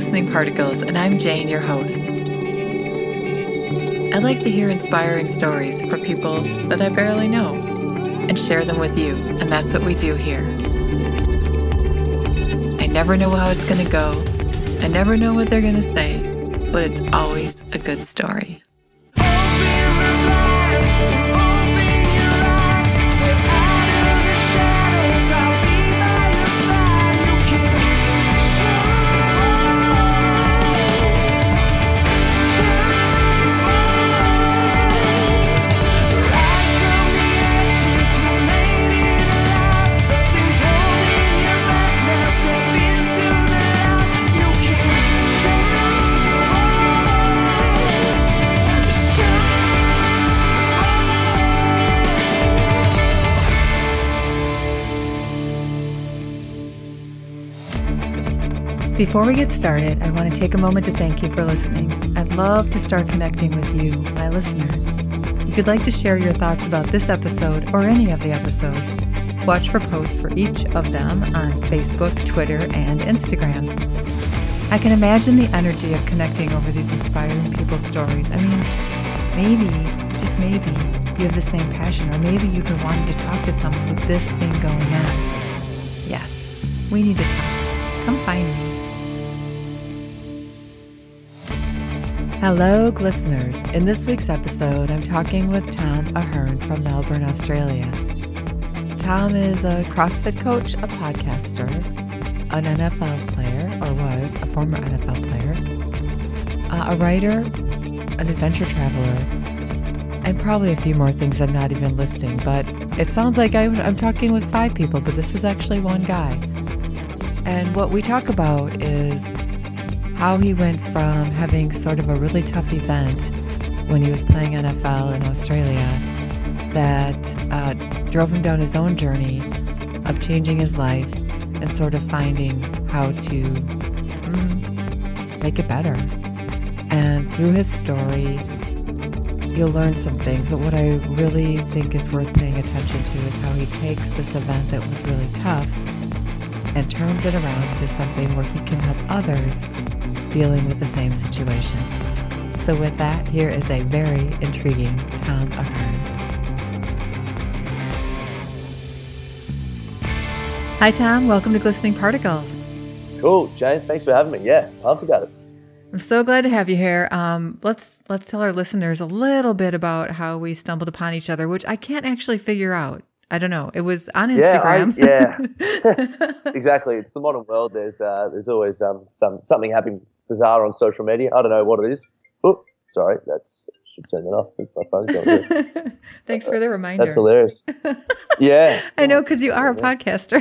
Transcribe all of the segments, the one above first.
Glistening Particles, and I'm Jane, your host. I like to hear inspiring stories for people that I barely know and share them with you, and that's what we do here. I never know how it's going to go, I never know what they're going to say, but it's always a good story. Before we get started, I want to take a moment to thank you for listening. I'd love to start connecting with you, my listeners. If you'd like to share your thoughts about this episode or any of the episodes, watch for posts for each of them on Facebook, Twitter, and Instagram. I can imagine the energy of connecting over these inspiring people's stories. I mean, maybe, just maybe, you have the same passion, or maybe you've been wanting to talk to someone with this thing going on. Yes, we need to talk. Come find me. Hello, listeners. In this week's episode, I'm talking with Tom Ahern from Melbourne, Australia. Tom is a CrossFit coach, a podcaster, an NFL player, or was a former NFL player, uh, a writer, an adventure traveler, and probably a few more things I'm not even listing. But it sounds like I'm, I'm talking with five people, but this is actually one guy. And what we talk about is how he went from having sort of a really tough event when he was playing NFL in Australia that uh, drove him down his own journey of changing his life and sort of finding how to mm, make it better. And through his story, you'll learn some things. But what I really think is worth paying attention to is how he takes this event that was really tough and turns it around into something where he can help others dealing with the same situation. So, with that, here is a very intriguing Tom Ahern. Hi, Tom. Welcome to Glistening Particles. Cool, Jane. Thanks for having me. Yeah, pumped about it. I'm so glad to have you here. Um, let's let's tell our listeners a little bit about how we stumbled upon each other, which I can't actually figure out. I don't know. It was on Instagram. Yeah, I, yeah. exactly. It's the modern world. There's uh, there's always um, some something happening bizarre on social media. I don't know what it is. Oh, sorry, that's should turn that off. It's my phone. Thanks for the reminder. That's hilarious. Yeah, I know because you are a podcaster.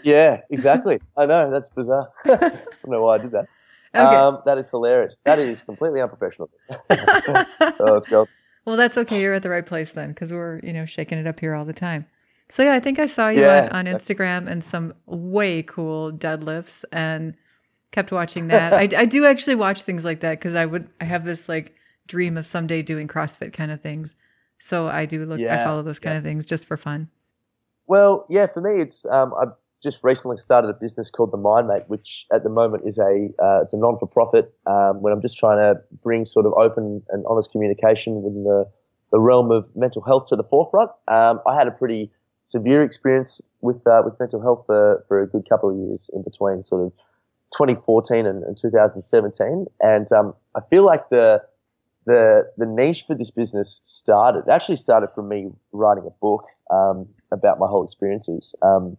yeah, exactly. I know that's bizarre. I don't know why I did that. Okay. Um, that is hilarious. That is completely unprofessional. oh, let's. Well, that's okay. You're at the right place then, because we're you know shaking it up here all the time. So yeah, I think I saw you yeah, on, on Instagram and some way cool deadlifts and kept watching that. I, I do actually watch things like that because I would I have this like dream of someday doing CrossFit kind of things. So I do look yeah, I follow those kind yeah. of things just for fun. Well, yeah, for me it's um, I've just recently started a business called the MindMate, which at the moment is a uh, it's a non for profit. Um, when I'm just trying to bring sort of open and honest communication within the the realm of mental health to the forefront. Um, I had a pretty severe experience with uh, with mental health for, for a good couple of years in between sort of 2014 and, and 2017. And um, I feel like the the the niche for this business started actually started from me writing a book um, about my whole experiences, um,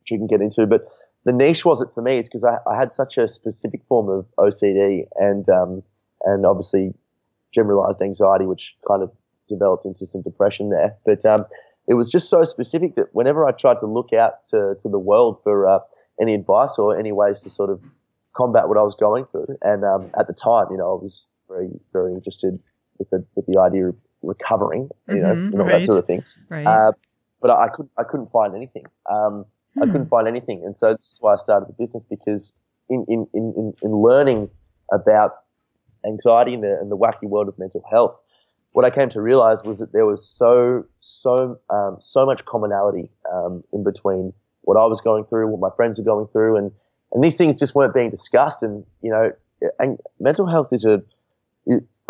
which you can get into. But the niche wasn't for me. It's because I, I, had such a specific form of OCD and um, and obviously generalized anxiety, which kind of developed into some depression there. But um, it was just so specific that whenever I tried to look out to, to the world for uh, any advice or any ways to sort of combat what I was going through. And um, at the time, you know, I was very, very interested with the, with the idea of recovering, you know, mm-hmm, right. that sort of thing. Right. Uh, but I, I, couldn't, I couldn't find anything. Um, hmm. I couldn't find anything. And so this is why I started the business because in, in, in, in learning about anxiety and the, and the wacky world of mental health, what I came to realize was that there was so, so, um, so much commonality um, in between what I was going through, what my friends were going through, and and these things just weren't being discussed. And you know, and mental health is a,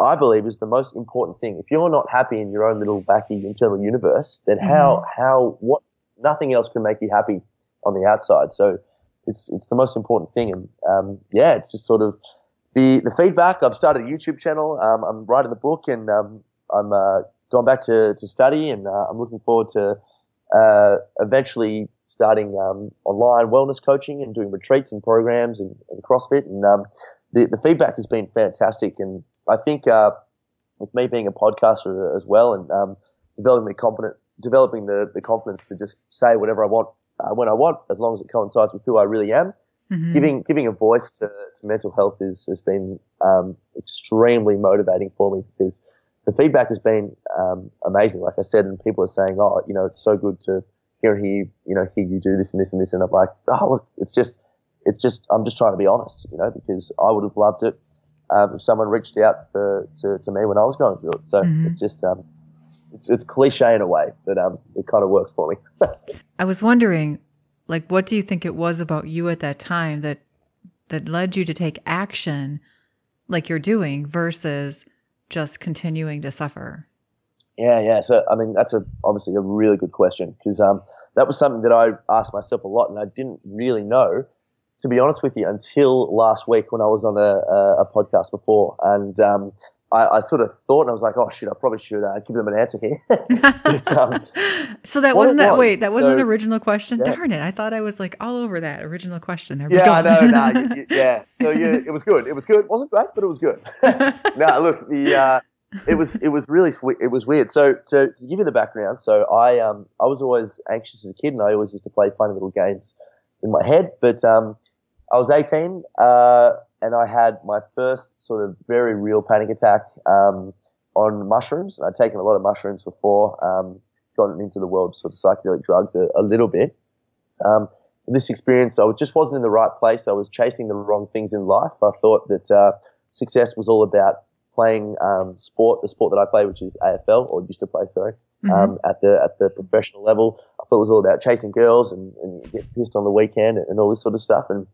I believe, is the most important thing. If you're not happy in your own little backy internal universe, then mm-hmm. how how what nothing else can make you happy on the outside. So it's it's the most important thing. And um, yeah, it's just sort of the the feedback. I've started a YouTube channel. Um, I'm writing the book, and um, I'm uh, going back to to study, and uh, I'm looking forward to uh, eventually starting um, online wellness coaching and doing retreats and programs and, and CrossFit. And um, the the feedback has been fantastic. And I think uh, with me being a podcaster as well, and um, developing the confident developing the, the confidence to just say whatever I want uh, when I want, as long as it coincides with who I really am. Mm-hmm. Giving giving a voice to, to mental health is, has been um, extremely motivating for me because the feedback has been um, amazing. Like I said, and people are saying, "Oh, you know, it's so good to hear hear, you know, hear you do this and this and this." And I'm like, "Oh, look, it's just, it's just, I'm just trying to be honest, you know, because I would have loved it um, if someone reached out for, to to me when I was going through it. So mm-hmm. it's just, um, it's, it's cliche in a way, but um, it kind of works for me. I was wondering, like, what do you think it was about you at that time that that led you to take action, like you're doing, versus just continuing to suffer? Yeah, yeah. So, I mean, that's a obviously a really good question because um, that was something that I asked myself a lot, and I didn't really know, to be honest with you, until last week when I was on a, a, a podcast before, and um, I, I, sort of thought, and I was like, oh shit, I probably should uh, give them an answer here. but, um, so that wasn't that. Was, wait, that wasn't so, an original question. Yeah. Darn it! I thought I was like all over that original question. There yeah, I know. No, yeah. So yeah, it was good. It was good. It wasn't great, but it was good. no, look, the uh, it was it was really sweet. It was weird. So to, to give you the background, so I um I was always anxious as a kid, and I always used to play funny little games in my head. But um, I was 18. Uh, and I had my first sort of very real panic attack um, on mushrooms. I'd taken a lot of mushrooms before, um, gotten into the world of sort of psychedelic drugs a, a little bit. Um, this experience, I just wasn't in the right place. I was chasing the wrong things in life. I thought that uh, success was all about playing um, sport, the sport that I play, which is AFL or used to play, sorry, mm-hmm. um, at the at the professional level. I thought it was all about chasing girls and, and get pissed on the weekend and, and all this sort of stuff. And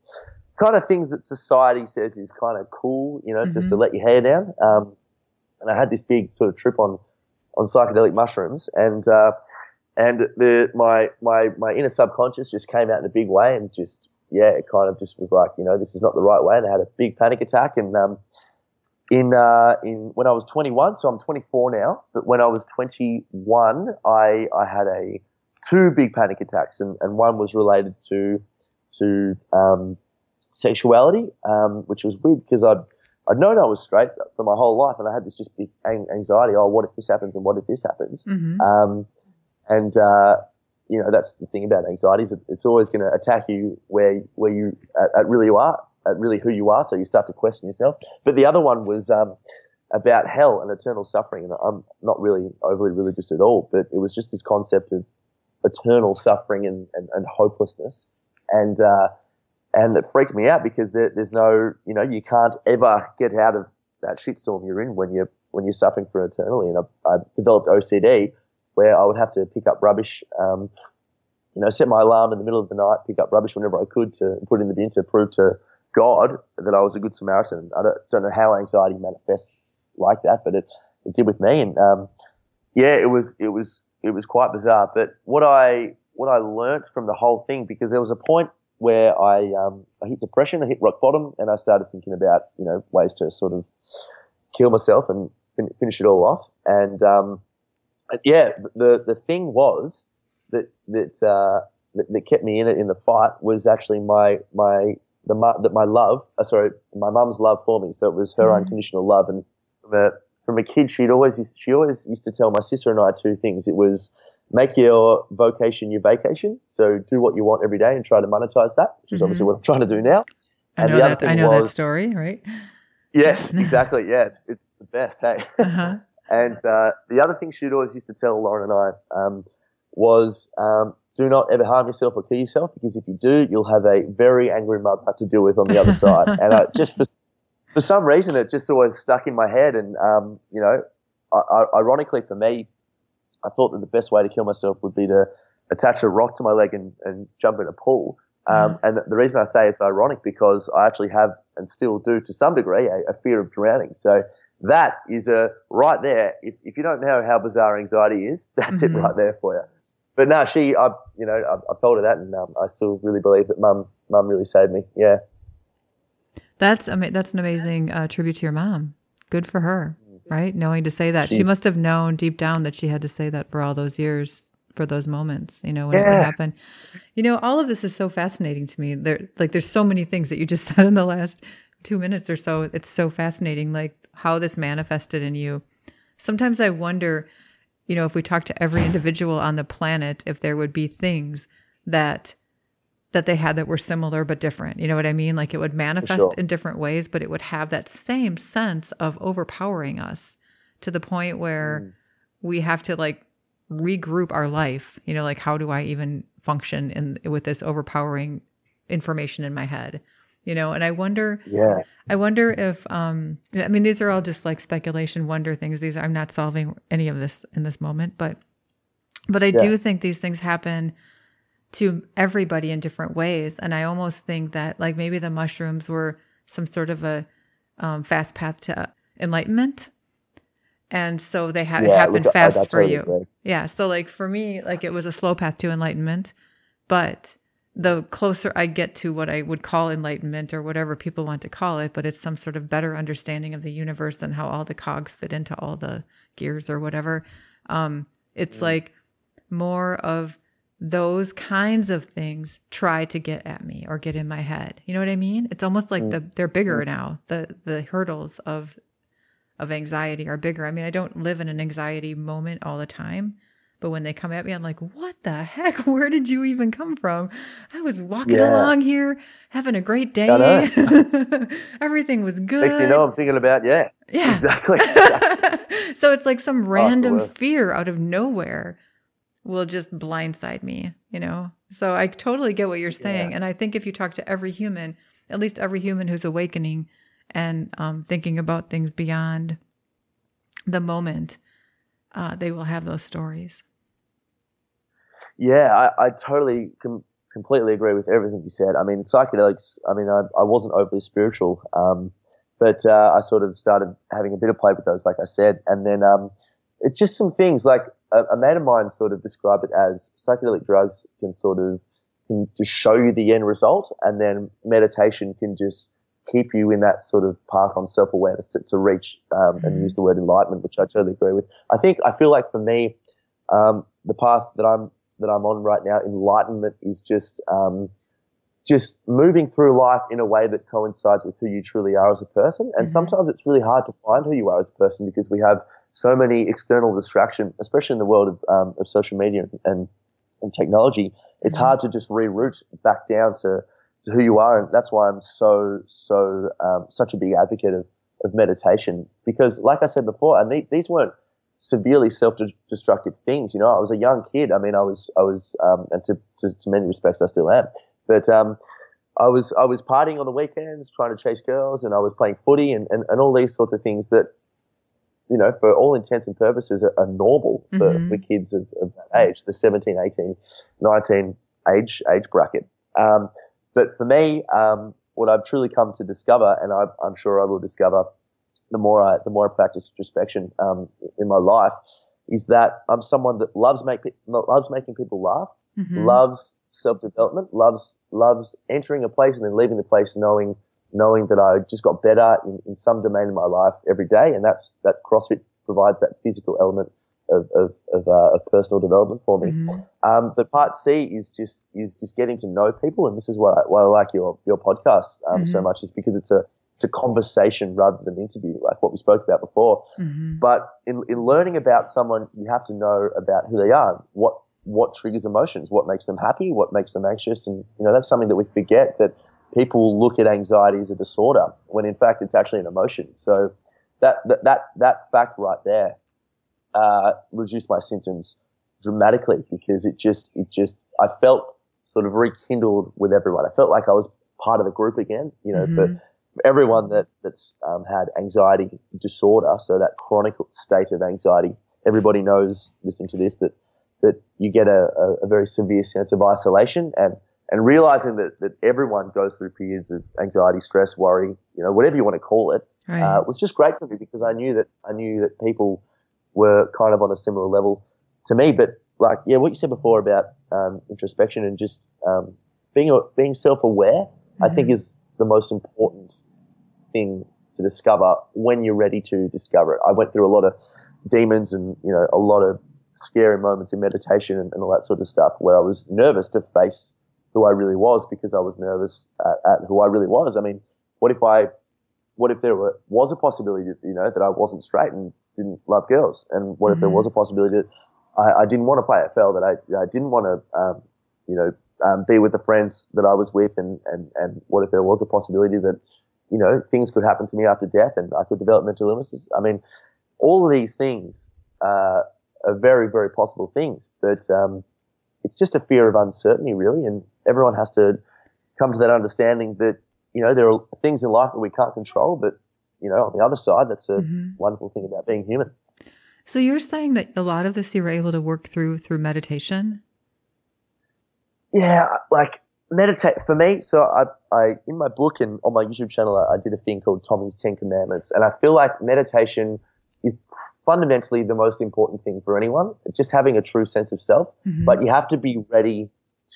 kind of things that society says is kind of cool, you know, mm-hmm. just to mm-hmm. let your hair down. Um, and I had this big sort of trip on on psychedelic mushrooms, and uh, and the my my my inner subconscious just came out in a big way, and just yeah, it kind of just was like, you know, this is not the right way, and I had a big panic attack, and um, in uh, in when I was 21, so I'm 24 now, but when I was 21, I I had a two big panic attacks, and, and one was related to to um, sexuality, um, which was weird because I'd I'd known I was straight for my whole life, and I had this just big anxiety. Oh, what if this happens, and what if this happens? Mm-hmm. Um, and uh, you know that's the thing about anxiety is it's always going to attack you where where you at, at, really you are, at really who you are. So you start to question yourself. But the other one was um, about hell and eternal suffering, and I'm not really overly religious at all, but it was just this concept of eternal suffering and, and, and hopelessness, and uh, and it freaked me out because there, there's no, you know, you can't ever get out of that shitstorm you're in when you're when you're suffering for eternally. And I, I developed OCD where I would have to pick up rubbish, um, you know, set my alarm in the middle of the night, pick up rubbish whenever I could to put in the bin to prove to God that I was a good Samaritan. I don't, don't know how anxiety manifests like that, but it, it did with me. And um, yeah, it was it was it was quite bizarre. But what I what I learnt from the whole thing because there was a point where I um, I hit depression, I hit rock bottom, and I started thinking about you know ways to sort of kill myself and fin- finish it all off. And um, yeah, the the thing was that that, uh, that, that kept me in it in the fight was actually my my the that my love, uh, sorry, my mum's love for me. So it was her mm-hmm. unconditional love, and from a from a kid, she'd always used, she always used to tell my sister and I two things. It was make your vocation your vacation. So do what you want every day and try to monetize that, which is mm-hmm. obviously what I'm trying to do now. I know, that, I know was, that story, right? Yes, exactly. Yeah, it's, it's the best. Hey. Uh-huh. and uh, the other thing she'd always used to tell Lauren and I um, was um, do not ever harm yourself or kill yourself because if you do, you'll have a very angry mother to deal with on the other side. And I, just for, for some reason, it just always stuck in my head. And, um, you know, I, I, ironically for me, I thought that the best way to kill myself would be to attach a rock to my leg and, and jump in a pool. Um, and the reason I say it's ironic because I actually have and still do to some degree a, a fear of drowning. So that is a right there. If, if you don't know how bizarre anxiety is, that's mm-hmm. it right there for you. But no, she, I, you know, I, have told her that, and um, I still really believe that mum, mum really saved me. Yeah. That's ama- that's an amazing uh, tribute to your mom. Good for her. Right? Knowing to say that she must have known deep down that she had to say that for all those years, for those moments. You know, when yeah. it would happen. You know, all of this is so fascinating to me. There, like, there's so many things that you just said in the last two minutes or so. It's so fascinating, like how this manifested in you. Sometimes I wonder, you know, if we talk to every individual on the planet, if there would be things that that they had that were similar but different. You know what I mean? Like it would manifest sure. in different ways, but it would have that same sense of overpowering us to the point where mm. we have to like regroup our life. You know, like how do I even function in with this overpowering information in my head? you know and i wonder yeah i wonder if um i mean these are all just like speculation wonder things these are, i'm not solving any of this in this moment but but i yeah. do think these things happen to everybody in different ways. And i almost think that like maybe the mushrooms were some sort of a um, fast path to enlightenment. And so they ha- yeah, it happened fast for you. yeah so like for me like it was a slow path to enlightenment. But the closer I get to what I would call enlightenment or whatever people want to call it, but it's some sort of better understanding of the universe and how all the cogs fit into all the gears or whatever. Um, it's like more of those kinds of things try to get at me or get in my head. You know what I mean? It's almost like mm. the they're bigger mm. now. The the hurdles of of anxiety are bigger. I mean, I don't live in an anxiety moment all the time, but when they come at me, I'm like, what the heck? Where did you even come from? I was walking yeah. along here, having a great day. Everything was good. Next you know, I'm thinking about, yeah. Yeah. Exactly. so it's like some random fear out of nowhere will just blindside me, you know? So I totally get what you're saying. Yeah. And I think if you talk to every human, at least every human who's awakening and um, thinking about things beyond the moment, uh, they will have those stories. Yeah, I, I totally com- completely agree with everything you said. I mean, psychedelics. I mean, I, I wasn't overly spiritual, um, but uh, I sort of started having a bit of play with those, like I said, and then um, it's just some things like a, a mate of mine sort of described it as psychedelic drugs can sort of can just show you the end result, and then meditation can just keep you in that sort of path on self awareness to, to reach um, and mm-hmm. use the word enlightenment, which I totally agree with. I think I feel like for me, um, the path that I'm that I'm on right now, enlightenment is just um, just moving through life in a way that coincides with who you truly are as a person. And mm-hmm. sometimes it's really hard to find who you are as a person because we have so many external distraction, especially in the world of, um, of social media and, and technology. It's mm-hmm. hard to just reroute back down to, to who you are. And that's why I'm so, so, um, such a big advocate of, of meditation because like I said before, and these weren't severely self-destructive things. You know, I was a young kid. I mean, I was, I was, um, and to, to, to, many respects, I still am. But um, I was, I was partying on the weekends, trying to chase girls, and I was playing footy and, and, and all these sorts of things that, you know, for all intents and purposes, are, are normal for, mm-hmm. for kids of, of, that age, the 17, 18, 19 age age bracket. Um, but for me, um, what I've truly come to discover, and I, I'm sure I will discover the more I the more I practice introspection um, in my life, is that I'm someone that loves make loves making people laugh, mm-hmm. loves self development, loves loves entering a place and then leaving the place knowing knowing that I just got better in, in some domain in my life every day, and that's that CrossFit provides that physical element of of, of, uh, of personal development for me. Mm-hmm. Um, but part C is just is just getting to know people, and this is why I, why I like your your podcast um, mm-hmm. so much, is because it's a it's a conversation rather than an interview, like what we spoke about before. Mm-hmm. But in, in learning about someone, you have to know about who they are, what what triggers emotions, what makes them happy, what makes them anxious, and you know that's something that we forget that people look at anxiety as a disorder when in fact it's actually an emotion. So that that that, that fact right there uh, reduced my symptoms dramatically because it just it just I felt sort of rekindled with everyone. I felt like I was part of the group again, you know, mm-hmm everyone that that's um, had anxiety disorder, so that chronic state of anxiety, everybody knows listening to this that that you get a, a, a, very severe sense of isolation and and realizing that, that everyone goes through periods of anxiety, stress, worry, you know, whatever you want to call it, right. uh, was just great for me because I knew that I knew that people were kind of on a similar level to me. But like, yeah, what you said before about um, introspection and just um, being being self aware, mm-hmm. I think mm-hmm. is the most important thing to discover when you're ready to discover it. I went through a lot of demons and you know a lot of scary moments in meditation and, and all that sort of stuff where I was nervous to face who I really was because I was nervous at, at, who I really was. I mean, what if I, what if there were, was a possibility, that, you know, that I wasn't straight and didn't love girls? And what mm-hmm. if there mm-hmm. was a possibility that I, I, didn't want to play AFL, that I, I didn't want to, um, you know, um, be with the friends that I was with and, and, and what if there was a possibility that, you know, things could happen to me after death and I could develop mental illnesses? I mean, all of these things, uh, are very, very possible things, but, um, it's just a fear of uncertainty, really, and everyone has to come to that understanding that you know there are things in life that we can't control, but you know on the other side, that's a mm-hmm. wonderful thing about being human. So you're saying that a lot of this you were able to work through through meditation. Yeah, like meditate for me. So I, I in my book and on my YouTube channel, I, I did a thing called Tommy's Ten Commandments, and I feel like meditation is fundamentally the most important thing for anyone. Just having a true sense of self, mm-hmm. but you have to be ready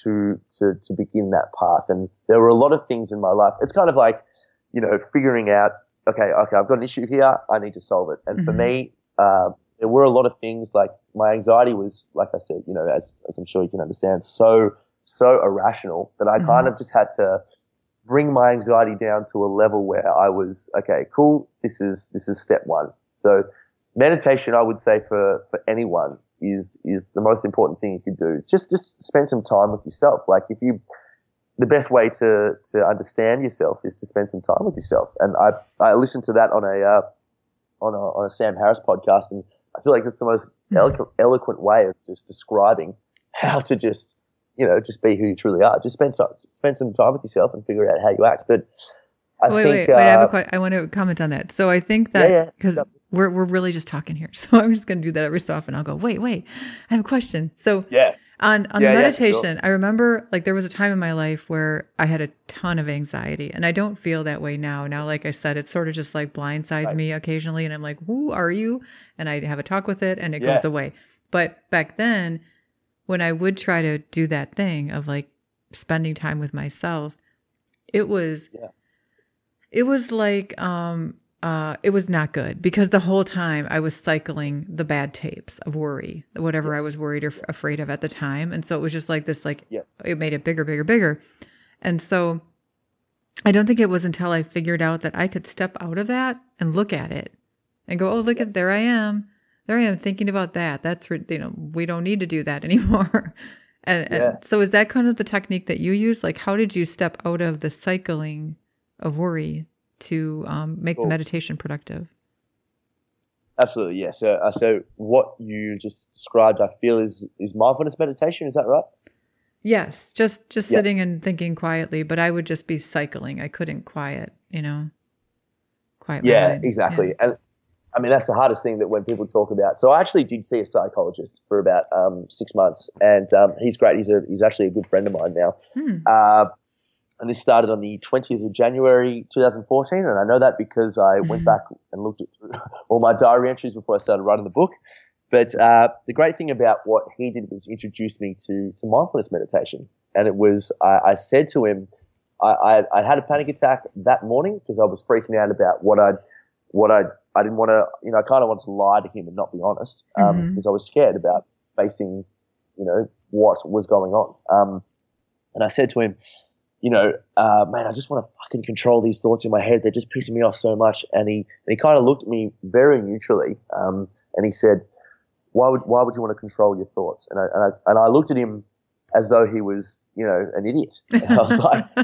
to to to begin that path. And there were a lot of things in my life. It's kind of like, you know, figuring out, okay, okay, I've got an issue here, I need to solve it. And mm-hmm. for me, uh, there were a lot of things like my anxiety was, like I said, you know, as as I'm sure you can understand, so so irrational that I mm-hmm. kind of just had to bring my anxiety down to a level where I was okay, cool. This is this is step one. So meditation, I would say for for anyone is is the most important thing you could do. Just just spend some time with yourself. Like if you the best way to to understand yourself is to spend some time with yourself. And I I listened to that on a uh, on a on a Sam Harris podcast, and I feel like it's the most hmm. eloquent, eloquent way of just describing how to just you know just be who you truly are. Just spend some spend some time with yourself and figure out how you act. But I wait, think, wait, wait. Uh, I have a uh. I want to comment on that. So I think that because yeah, yeah we're we're really just talking here. So I'm just going to do that every so often. I'll go, wait, wait, I have a question. So yeah, on on yeah, the meditation, yeah, sure. I remember like there was a time in my life where I had a ton of anxiety, and I don't feel that way now. Now, like I said, it sort of just like blindsides right. me occasionally, and I'm like, who are you? And I have a talk with it, and it yeah. goes away. But back then, when I would try to do that thing of like spending time with myself, it was. It was like um uh, it was not good because the whole time I was cycling the bad tapes of worry, whatever yes. I was worried or f- afraid of at the time. And so it was just like this, like, yes. it made it bigger, bigger, bigger. And so I don't think it was until I figured out that I could step out of that and look at it and go, oh, look at, there I am. There I am thinking about that. That's, you know, we don't need to do that anymore. and, yeah. and so is that kind of the technique that you use? Like, how did you step out of the cycling of worry to um, make cool. the meditation productive? Absolutely, yes. So, uh, so what you just described, I feel, is is mindfulness meditation. Is that right? Yes, just just yeah. sitting and thinking quietly. But I would just be cycling. I couldn't quiet, you know, quiet. Yeah, exactly. Yeah. And I mean, that's the hardest thing that when people talk about. So I actually did see a psychologist for about um, six months, and um, he's great. He's a he's actually a good friend of mine now. Hmm. Uh, and this started on the 20th of January 2014. And I know that because I went mm-hmm. back and looked at all my diary entries before I started writing the book. But uh, the great thing about what he did was introduce me to, to mindfulness meditation. And it was, I, I said to him, I, I, had a panic attack that morning because I was freaking out about what I'd, what I, I didn't want to, you know, I kind of wanted to lie to him and not be honest because um, mm-hmm. I was scared about facing, you know, what was going on. Um, and I said to him, you know, uh, man, I just want to fucking control these thoughts in my head. They're just pissing me off so much. And he, and he kind of looked at me very neutrally. Um, and he said, why would, why would you want to control your thoughts? And I, and I, and I looked at him as though he was, you know, an idiot. And I was like,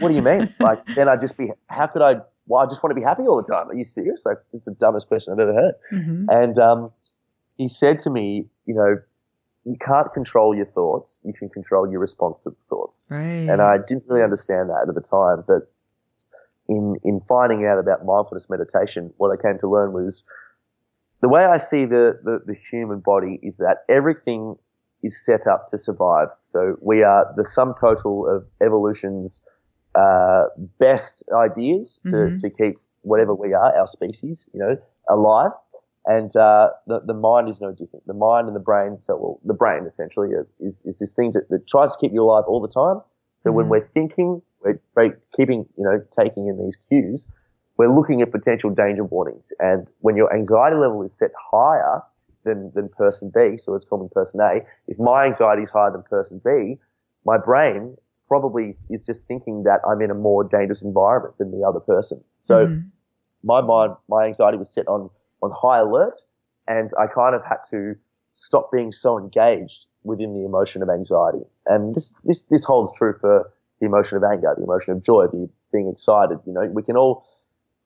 what do you mean? Like, then I'd just be, how could I, well, I just want to be happy all the time. Are you serious? Like, this is the dumbest question I've ever heard. Mm-hmm. And, um, he said to me, you know, you can't control your thoughts. You can control your response to the thoughts. Right. And I didn't really understand that at the time, but in in finding out about mindfulness meditation, what I came to learn was the way I see the, the, the human body is that everything is set up to survive. So we are the sum total of evolution's uh, best ideas to, mm-hmm. to keep whatever we are, our species, you know, alive. And uh, the, the mind is no different. The mind and the brain, so well, the brain essentially is, is this thing that, that tries to keep you alive all the time. So mm-hmm. when we're thinking, we're keeping, you know, taking in these cues, we're looking at potential danger warnings. And when your anxiety level is set higher than, than person B, so let's call me person A, if my anxiety is higher than person B, my brain probably is just thinking that I'm in a more dangerous environment than the other person. So mm-hmm. my mind, my anxiety was set on, on high alert and I kind of had to stop being so engaged within the emotion of anxiety. And this, this, this holds true for the emotion of anger, the emotion of joy, the being excited. You know, we can all,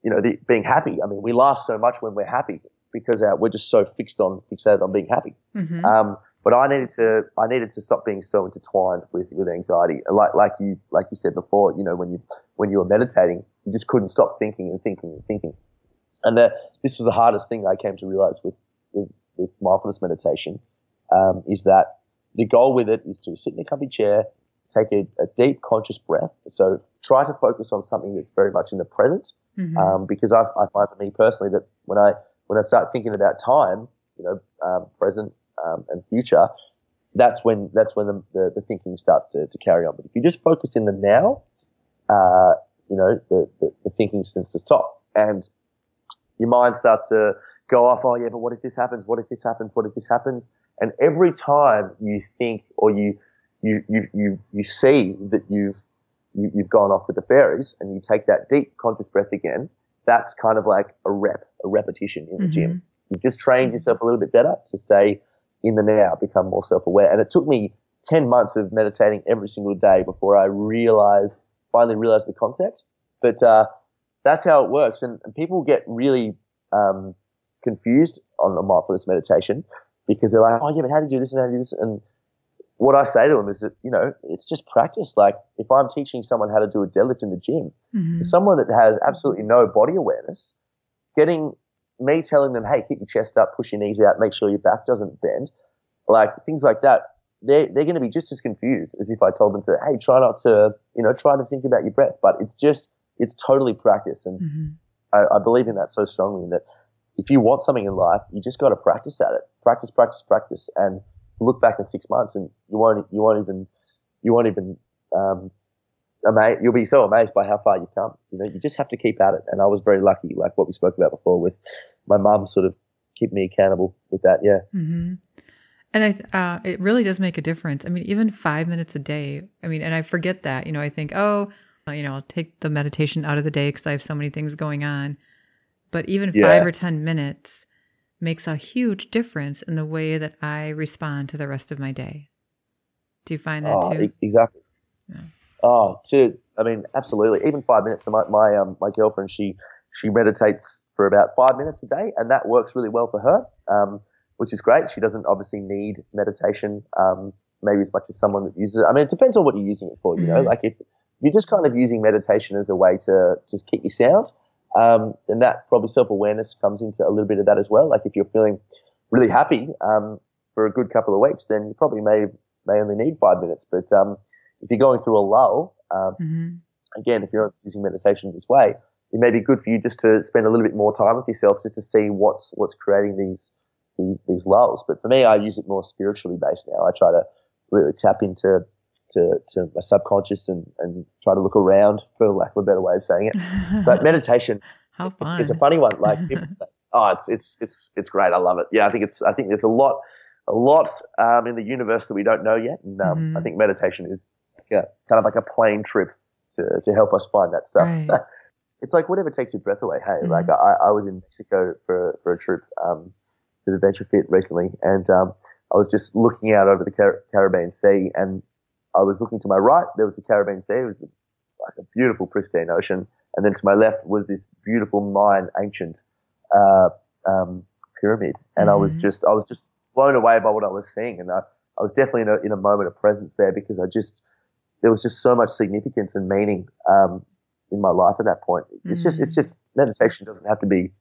you know, the, being happy. I mean, we laugh so much when we're happy because our, we're just so fixed on, fixated on being happy. Mm-hmm. Um, but I needed to, I needed to stop being so intertwined with, with anxiety. Like, like you, like you said before, you know, when you, when you were meditating, you just couldn't stop thinking and thinking and thinking. And that this was the hardest thing I came to realize with, with, with mindfulness meditation, um, is that the goal with it is to sit in a comfy chair, take a, a, deep conscious breath. So try to focus on something that's very much in the present, mm-hmm. um, because I, I, find for me personally that when I when I start thinking about time, you know, um, present um, and future, that's when that's when the, the, the, thinking starts to, to carry on. But if you just focus in the now, uh, you know, the, the, the thinking starts to stop, and your mind starts to go off. Oh yeah, but what if this happens? What if this happens? What if this happens? And every time you think or you you you you, you see that you've you, have gone off with the fairies and you take that deep conscious breath again, that's kind of like a rep, a repetition in the mm-hmm. gym. You've just trained yourself a little bit better to stay in the now, become more self-aware. And it took me 10 months of meditating every single day before I realized, finally realized the concept. But, uh, that's how it works. And, and people get really, um, confused on the mindfulness meditation because they're like, oh yeah, but how do you do this and how do you do this? And what I say to them is that, you know, it's just practice. Like if I'm teaching someone how to do a deadlift in the gym, mm-hmm. someone that has absolutely no body awareness, getting me telling them, hey, keep your chest up, push your knees out, make sure your back doesn't bend, like things like that, they're, they're going to be just as confused as if I told them to, hey, try not to, you know, try to think about your breath. But it's just, it's totally practice. And mm-hmm. I, I believe in that so strongly that if you want something in life, you just got to practice at it. Practice, practice, practice. And look back in six months and you won't you won't even you won't even um, amazed. You'll be so amazed by how far you've come. You know, you just have to keep at it. And I was very lucky, like what we spoke about before, with my mum sort of keep me accountable with that. Yeah. Mm-hmm. And I, uh, it really does make a difference. I mean, even five minutes a day. I mean, and I forget that. You know, I think, oh, you know, I'll take the meditation out of the day because I have so many things going on. But even yeah. five or ten minutes makes a huge difference in the way that I respond to the rest of my day. Do you find that oh, too? Exactly. Yeah. Oh, to I mean, absolutely. Even five minutes. So my my um my girlfriend she she meditates for about five minutes a day, and that works really well for her, um, which is great. She doesn't obviously need meditation, um, maybe as much as someone that uses it. I mean, it depends on what you're using it for. You mm-hmm. know, like if you're just kind of using meditation as a way to just keep you sound, um, and that probably self awareness comes into a little bit of that as well. Like if you're feeling really happy um, for a good couple of weeks, then you probably may may only need five minutes. But um, if you're going through a lull, um, mm-hmm. again, if you're using meditation this way, it may be good for you just to spend a little bit more time with yourself, just to see what's what's creating these these these lulls. But for me, I use it more spiritually based now. I try to really tap into to, to my subconscious and, and try to look around for lack of a better way of saying it. But meditation, How fun. It's, it's, a funny one. Like people say, oh, it's, it's, it's, it's great. I love it. Yeah. I think it's, I think there's a lot, a lot, um, in the universe that we don't know yet. And, um, mm-hmm. I think meditation is like a, kind of like a plane trip to, to help us find that stuff. Right. it's like whatever takes your breath away. Hey, mm-hmm. like I, I was in Mexico for, for a trip, um, to the Venture Fit recently and, um, I was just looking out over the Car- Caribbean Sea and I was looking to my right, there was the Caribbean Sea. It was like a beautiful, pristine ocean. And then to my left was this beautiful Mayan ancient uh, um, pyramid. And mm-hmm. I was mm-hmm. just, I was just blown away by what I was seeing. And I, I was definitely in a, in a moment of presence there because I just, there was just so much significance and meaning um, in my life at that point. It's mm-hmm. just, it's mm. just meditation doesn't have to be,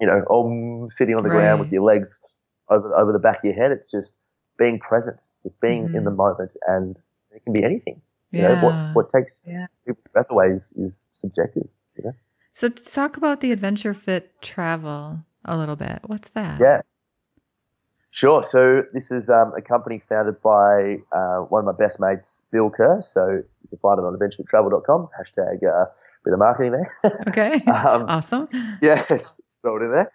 you know, oh, sitting on the right. ground with your legs over over the back of your head. It's just being present just being mm-hmm. in the mm-hmm. moment, and it can be anything. You yeah. know, what what takes yeah. people's breath away is, is subjective. You know? So talk about the Adventure Fit travel a little bit. What's that? Yeah. Sure. So this is um, a company founded by uh, one of my best mates, Bill Kerr. So you can find it on adventuretravel.com. Hashtag uh, bit of marketing there. Okay. um, awesome. Yeah, throw it in there.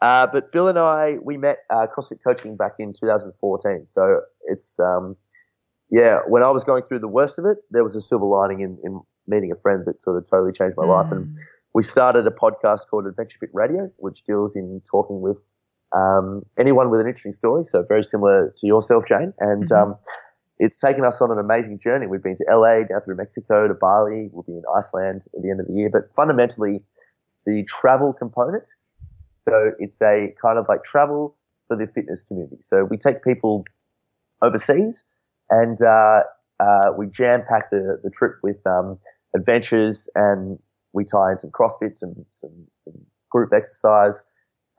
Uh, but Bill and I, we met uh, CrossFit coaching back in 2014. So it's, um, yeah, when I was going through the worst of it, there was a silver lining in, in meeting a friend that sort of totally changed my mm. life. And mm. we started a podcast called Adventure Fit Radio, which deals in talking with um, anyone with an interesting story. So very similar to yourself, Jane. And mm-hmm. um, it's taken us on an amazing journey. We've been to LA, down through Mexico to Bali. We'll be in Iceland at the end of the year. But fundamentally, the travel component. So it's a kind of like travel for the fitness community. So we take people overseas and uh, uh, we jam pack the, the trip with um, adventures and we tie in some CrossFit, some, some, some group exercise,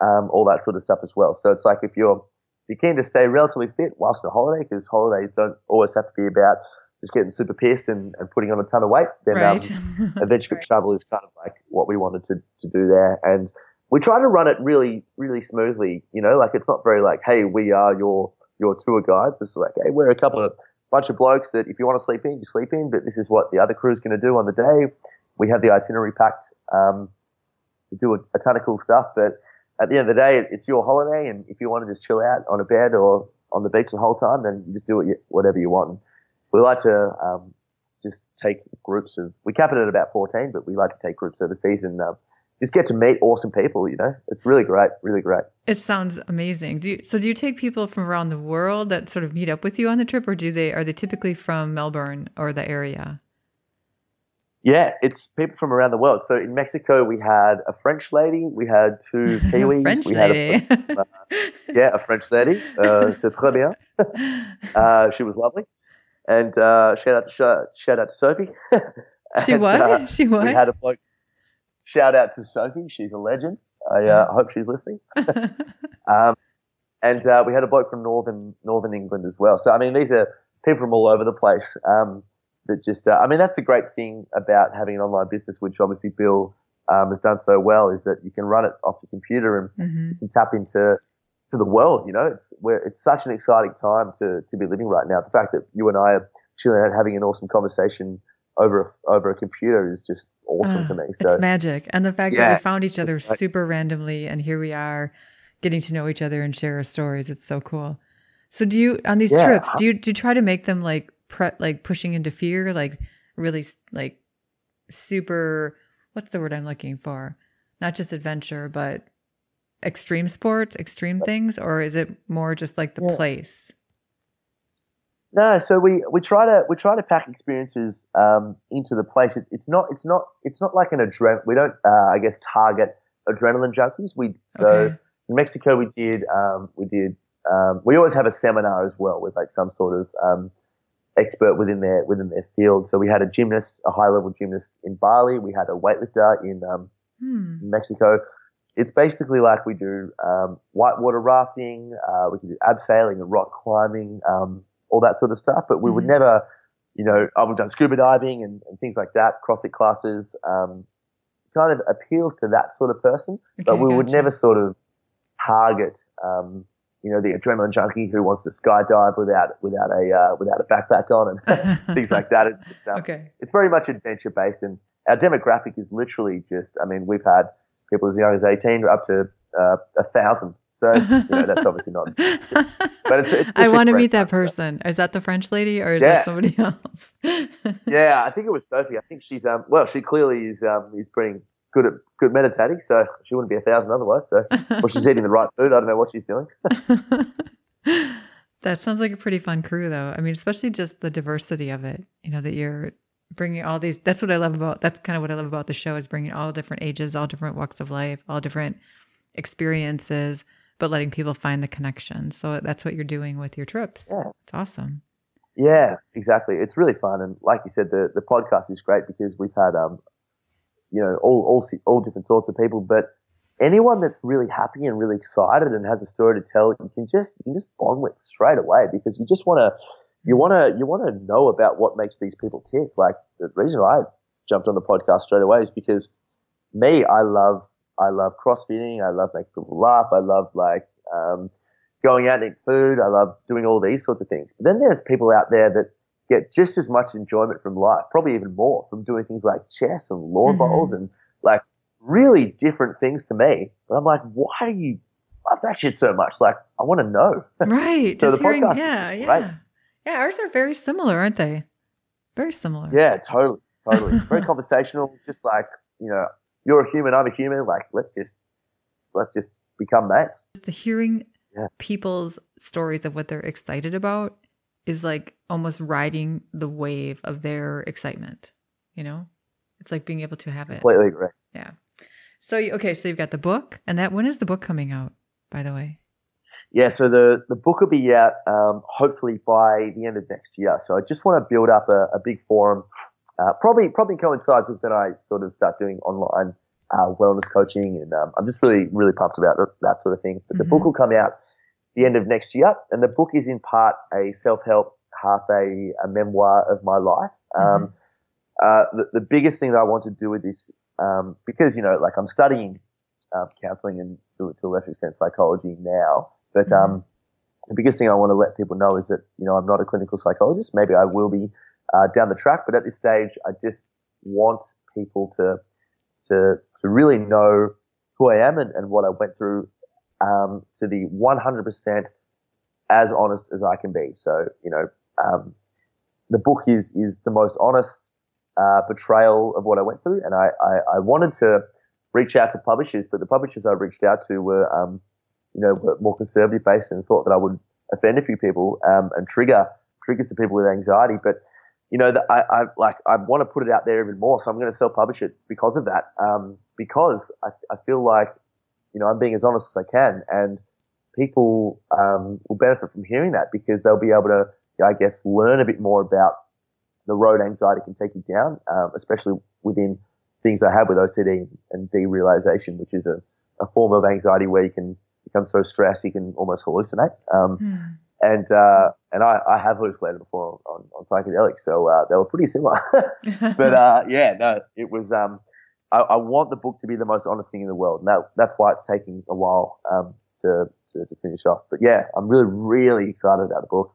um, all that sort of stuff as well. So it's like if you're if you're keen to stay relatively fit whilst on holiday, because holidays don't always have to be about just getting super pissed and, and putting on a ton of weight, then um, right. um, adventure right. travel is kind of like what we wanted to, to do there. And we try to run it really, really smoothly. You know, like it's not very like, hey, we are your your tour guides. It's like, hey, we're a couple of bunch of blokes that if you want to sleep in, you sleep in. But this is what the other crew is going to do on the day. We have the itinerary packed. Um, to do a, a ton of cool stuff, but at the end of the day, it's your holiday, and if you want to just chill out on a bed or on the beach the whole time, then you just do you, whatever you want. We like to um, just take groups of. We cap it at about 14, but we like to take groups overseas and um, just get to meet awesome people. You know, it's really great, really great. It sounds amazing. Do you, so? Do you take people from around the world that sort of meet up with you on the trip, or do they are they typically from Melbourne or the area? Yeah, it's people from around the world. So in Mexico, we had a French lady, we had two Kiwis, French we lady. had a, uh, yeah, a French lady. Uh, c'est très bien. Uh, she was lovely, and uh, shout out to shout out to Sophie. she and, what? Uh, she what? We had a bloke. Shout out to Sophie. She's a legend. I uh, hope she's listening. um, and uh, we had a bloke from northern northern England as well. So I mean, these are people from all over the place. Um, that just, uh, I mean, that's the great thing about having an online business, which obviously Bill um, has done so well, is that you can run it off your computer and mm-hmm. you can tap into to the world. You know, it's where it's such an exciting time to to be living right now. The fact that you and I are chilling out having an awesome conversation over a, over a computer is just awesome uh, to me. So it's magic, and the fact yeah, that we found each other super randomly, and here we are, getting to know each other and share our stories. It's so cool. So do you on these yeah. trips? Do you do you try to make them like pre- like pushing into fear, like really like super what's the word I'm looking for? Not just adventure, but extreme sports, extreme things, or is it more just like the yeah. place? No, so we, we try to we try to pack experiences um, into the place. It, it's not it's not it's not like an adrenaline. We don't uh, I guess target adrenaline junkies. We so okay. in Mexico we did um, we did um, we always have a seminar as well with like some sort of um, expert within their within their field. So we had a gymnast, a high level gymnast in Bali. We had a weightlifter in um, hmm. Mexico. It's basically like we do um, whitewater rafting, uh, we can do abseiling and rock climbing, um, all that sort of stuff. But we mm-hmm. would never, you know, we've done scuba diving and, and things like that. CrossFit classes um, kind of appeals to that sort of person, okay, but we gotcha. would never sort of target um, you know, the adrenaline junkie who wants to skydive without without a uh, without a backpack on and things like that. It's, it's, um, okay. it's very much adventure based, and our demographic is literally just. I mean, we've had people as young as eighteen up to uh, a thousand. So you know, that's obviously not. But it's, it's I want to meet that person. Is that the French lady or is yeah. that somebody else? yeah, I think it was Sophie. I think she's um well, she clearly is um is pretty good at good meditating, so she wouldn't be a thousand otherwise. So, well, she's eating the right food. I don't know what she's doing. that sounds like a pretty fun crew, though. I mean, especially just the diversity of it. You know, that you're bringing all these. That's what I love about. That's kind of what I love about the show is bringing all different ages, all different walks of life, all different experiences, but letting people find the connection. So that's what you're doing with your trips. Yeah. It's awesome. Yeah, exactly. It's really fun, and like you said, the the podcast is great because we've had um you know, all, all, all different sorts of people. But anyone that's really happy and really excited and has a story to tell, you can just you can just bond with straight away because you just want to you want to you want to know about what makes these people tick. Like the reason I jumped on the podcast straight away is because me, I love I love crossfitting. I love making people laugh. I love like um, going out and eating food. I love doing all these sorts of things. But then there's people out there that get just as much enjoyment from life, probably even more, from doing things like chess and lawn mm-hmm. bowls and like really different things to me. And I'm like, why do you love that shit so much? Like, I want to know. Right. so Just hearing, yeah, yeah. Yeah, ours are very similar, aren't they? Very similar. Yeah, totally. Totally. very conversational, just like, you know, you're a human, I'm a human. Like, let's just let's just become mates. The hearing yeah. people's stories of what they're excited about is like almost riding the wave of their excitement. You know, it's like being able to have it. Completely agree. Yeah. So okay, so you've got the book, and that when is the book coming out? By the way. Yeah, so the, the book will be out um, hopefully by the end of next year. So I just want to build up a, a big forum. Uh, probably probably coincides with when I sort of start doing online uh, wellness coaching, and um, I'm just really really pumped about that sort of thing. But mm-hmm. the book will come out the end of next year, and the book is in part a self help, half a, a, memoir of my life. Mm-hmm. Um, uh, the, the, biggest thing that I want to do with this, um, because you know, like I'm studying um, counselling and to, to, a lesser extent psychology now, but mm-hmm. Um, the biggest thing I want to let people know is that you know I'm not a clinical psychologist. Maybe I will be uh, down the track, but at this stage, I just want people to to to really know who I am and, and what I went through um, to the 100% as honest as I can be. So you know, um, the book is is the most honest uh, portrayal of what I went through, and I, I, I wanted to reach out to publishers, but the publishers I reached out to were um, you know were more conservative based and thought that I would offend a few people um, and trigger triggers to people with anxiety, but you know, I, I like I want to put it out there even more, so I'm going to self-publish it because of that. Um, because I, I feel like, you know, I'm being as honest as I can, and people um, will benefit from hearing that because they'll be able to, I guess, learn a bit more about the road anxiety can take you down, um, especially within things I have with OCD and derealization, which is a, a form of anxiety where you can become so stressed you can almost hallucinate. Um, mm and uh, and I, I have hallucinated before on, on, psychedelics, so uh, they were pretty similar. but uh, yeah, no, it was. Um, I, I, want the book to be the most honest thing in the world, and that, that's why it's taking a while um, to, to, to finish off. But yeah, I'm really really excited about the book.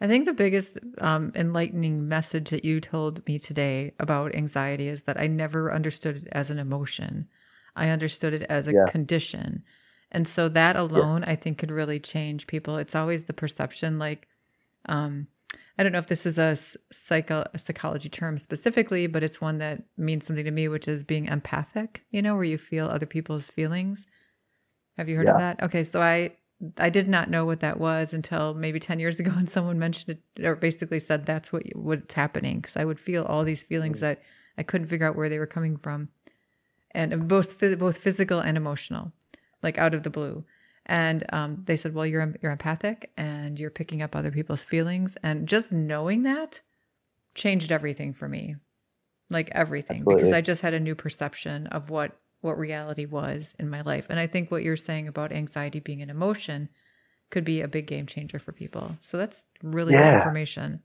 I think the biggest um, enlightening message that you told me today about anxiety is that I never understood it as an emotion. I understood it as a yeah. condition. And so that alone, yes. I think, could really change people. It's always the perception, like, um, I don't know if this is a, psycho, a psychology term specifically, but it's one that means something to me, which is being empathic, you know, where you feel other people's feelings. Have you heard yeah. of that? Okay. So I, I did not know what that was until maybe 10 years ago and someone mentioned it or basically said that's what what's happening because I would feel all these feelings mm. that I couldn't figure out where they were coming from and both both physical and emotional like out of the blue. And um, they said, well, you're, you're empathic and you're picking up other people's feelings. And just knowing that changed everything for me, like everything, Absolutely. because I just had a new perception of what, what reality was in my life. And I think what you're saying about anxiety being an emotion could be a big game changer for people. So that's really yeah. good information.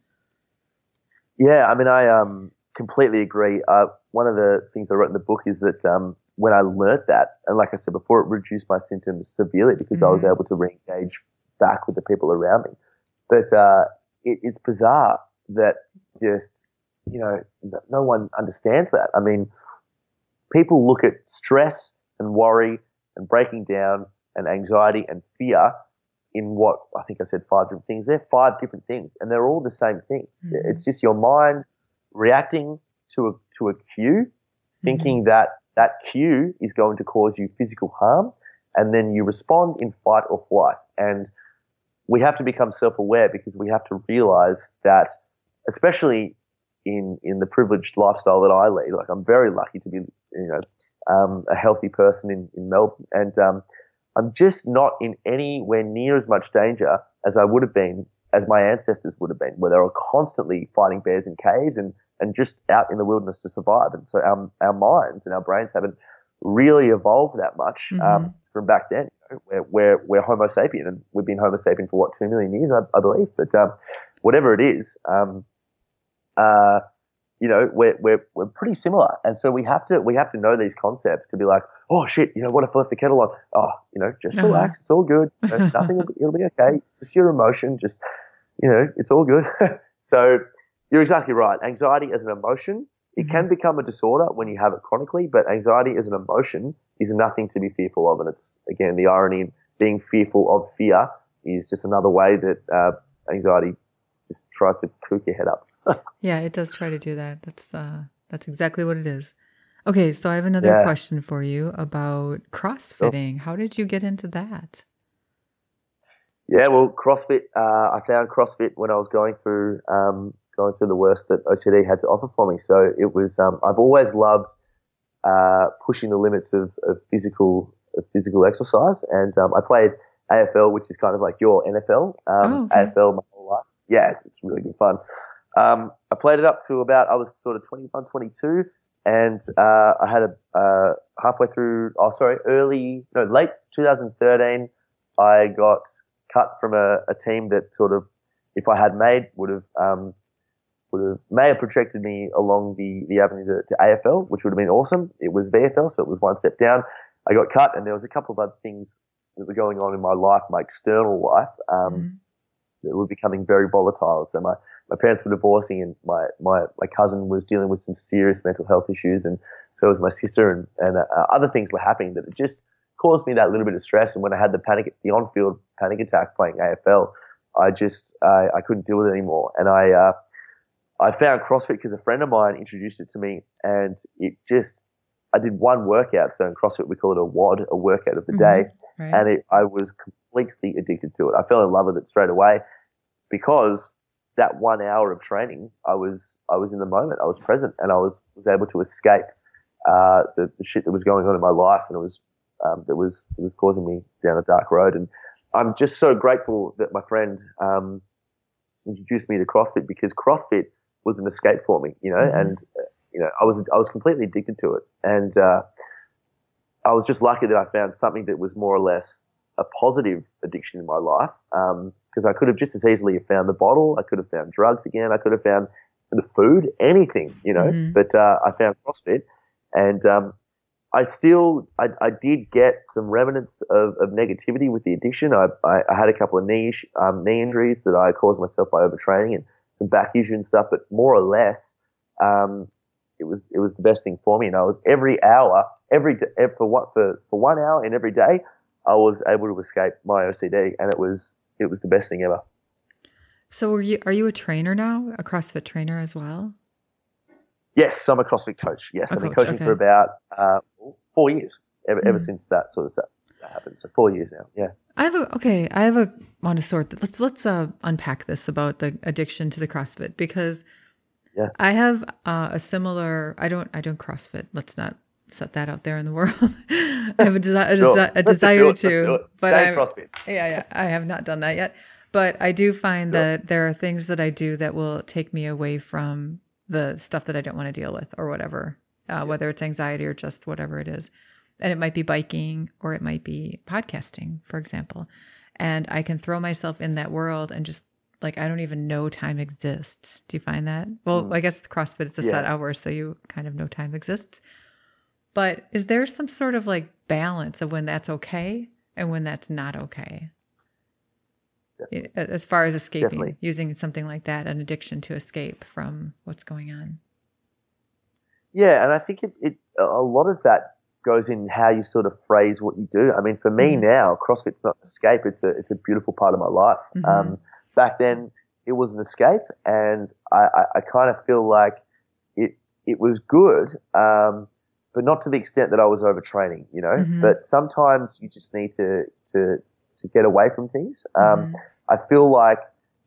Yeah, I mean, I um, completely agree. Uh, one of the things I wrote in the book is that um, when I learnt that, and like I said before, it reduced my symptoms severely because mm-hmm. I was mm-hmm. able to re-engage back with the people around me. But uh, it is bizarre that just you know no one understands that. I mean, people look at stress and worry and breaking down and anxiety and fear in what I think I said five different things. They're five different things, and they're all the same thing. Mm-hmm. It's just your mind reacting to a to a cue, thinking mm-hmm. that that cue is going to cause you physical harm, and then you respond in fight or flight. And we have to become self-aware because we have to realize that, especially in in the privileged lifestyle that I lead, like I'm very lucky to be, you know, um, a healthy person in in Melbourne, and um, I'm just not in anywhere near as much danger as I would have been, as my ancestors would have been, where they were constantly fighting bears in caves and and just out in the wilderness to survive. And so our, our minds and our brains haven't really evolved that much um, Mm-hmm. from back then. You know, we're, we're, we're Homo sapien, and we've been Homo sapien for what two million years, I, I believe. But um, whatever it is, um, uh, you know, we're, we're we're pretty similar, and so we have to we have to know these concepts to be like, oh shit, you know, what if I left the kettle on? Oh, you know, just Uh-huh. relax, it's all good, You know, nothing, it'll be okay. It's just your emotion, just you know, it's all good. so you're exactly right. Anxiety as an emotion, it can become a disorder when you have it chronically, but anxiety as an emotion is nothing to be fearful of, and it's again the irony in being fearful of fear is just another way that uh, anxiety just tries to cook your head up. Yeah, it does try to do that. That's uh that's exactly what it is. Okay, so I have another Yeah. question for you about CrossFitting. How did you get into that? Yeah, well, CrossFit. Uh, I found CrossFit when I was going through um, going through the worst that OCD had to offer for me. So it was. Um, I've always loved uh, pushing the limits of, of physical of physical exercise, and um, I played AFL, which is kind of like your NFL. Um, Oh, okay. AFL my whole life. Yeah, it's, it's really good fun. Um, I played it up to about I was sort of 21, 22, and uh, I had a uh, halfway through. Oh, sorry, early no, late 2013. I got cut from a, a team that sort of, if I had made, would have um, would have may have projected me along the the avenue to, to AFL, which would have been awesome. It was VFL, so it was one step down. I got cut, and there was a couple of other things that were going on in my life, my external life, um, Mhm. that were becoming very volatile. So my, my parents were divorcing, and my, my, my cousin was dealing with some serious mental health issues, and so was my sister, and and uh, other things were happening that just caused me that little bit of stress. And when I had the panic, the on-field panic attack playing AFL, I just uh, I couldn't deal with it anymore, and I uh, I found CrossFit because a friend of mine introduced it to me, and it just I did one workout. So in CrossFit we call it a WOD, a workout of the Mhm. day Right. and it, I was completely addicted to it. I fell in love with it straight away because that one hour of training, I was I was in the moment, I was present, and I was was able to escape uh, the, the shit that was going on in my life, and it was um, that was it was causing me down a dark road. And I'm just so grateful that my friend um, introduced me to CrossFit because CrossFit was an escape for me, you know, Mhm. and uh, you know I was I was completely addicted to it, and uh, I was just lucky that I found something that was more or less a positive addiction in my life. Because I could have just as easily have found the bottle, I could have found drugs again, I could have found the food, anything, you know. Mhm. But uh, I found CrossFit, and um, I still, I, I did get some remnants of, of negativity with the addiction. I, I, I had a couple of knee um, knee injuries that I caused myself by overtraining and some back issues and stuff. But more or less, um, it was it was the best thing for me. And I was every hour, every for what for for one hour in every day, I was able to escape my OCD, and it was it was the best thing ever. so are you are you a trainer now? A CrossFit trainer as well? Yes, I'm a CrossFit coach. Yes, A I've been coaching okay. for about uh, four years ever, ever Mm. since that sort of stuff that happened. So four years now. Yeah. I have a okay. I have a want to sort. Let's let's uh, unpack this about the addiction to the CrossFit because Yeah. I have uh, a similar. I don't. I don't CrossFit. Let's not set that out there in the world. I have a, desi- a, desi- a Let's just do desire it. Let's do to, but CrossFit. yeah, yeah. I have not done that yet. But I do find Sure. that there are things that I do that will take me away from the stuff that I don't want to deal with or whatever, uh, whether it's anxiety or just whatever it is. And it might be biking or it might be podcasting, for example. And I can throw myself in that world and just like, I don't even know time exists. Do you find that? Well, Mm. I guess with CrossFit, it's a set Yeah. hour, so you kind of know time exists. But is there some sort of like balance of when that's okay and when that's not okay? It- As far as escaping, Definitely. using something like that, an addiction to escape from what's going on. Yeah, and I think it, it a lot of that goes in how you sort of phrase what you do. I mean, for me Mhm. now, CrossFit's not an escape; it's a it's a beautiful part of my life. Mhm. Um, back then, it was an escape, and I, I, I kind of feel like it it was good, um, but not to the extent that I was overtraining. You know, Mhm. but sometimes you just need to to to get away from things. Um, Mhm. I feel like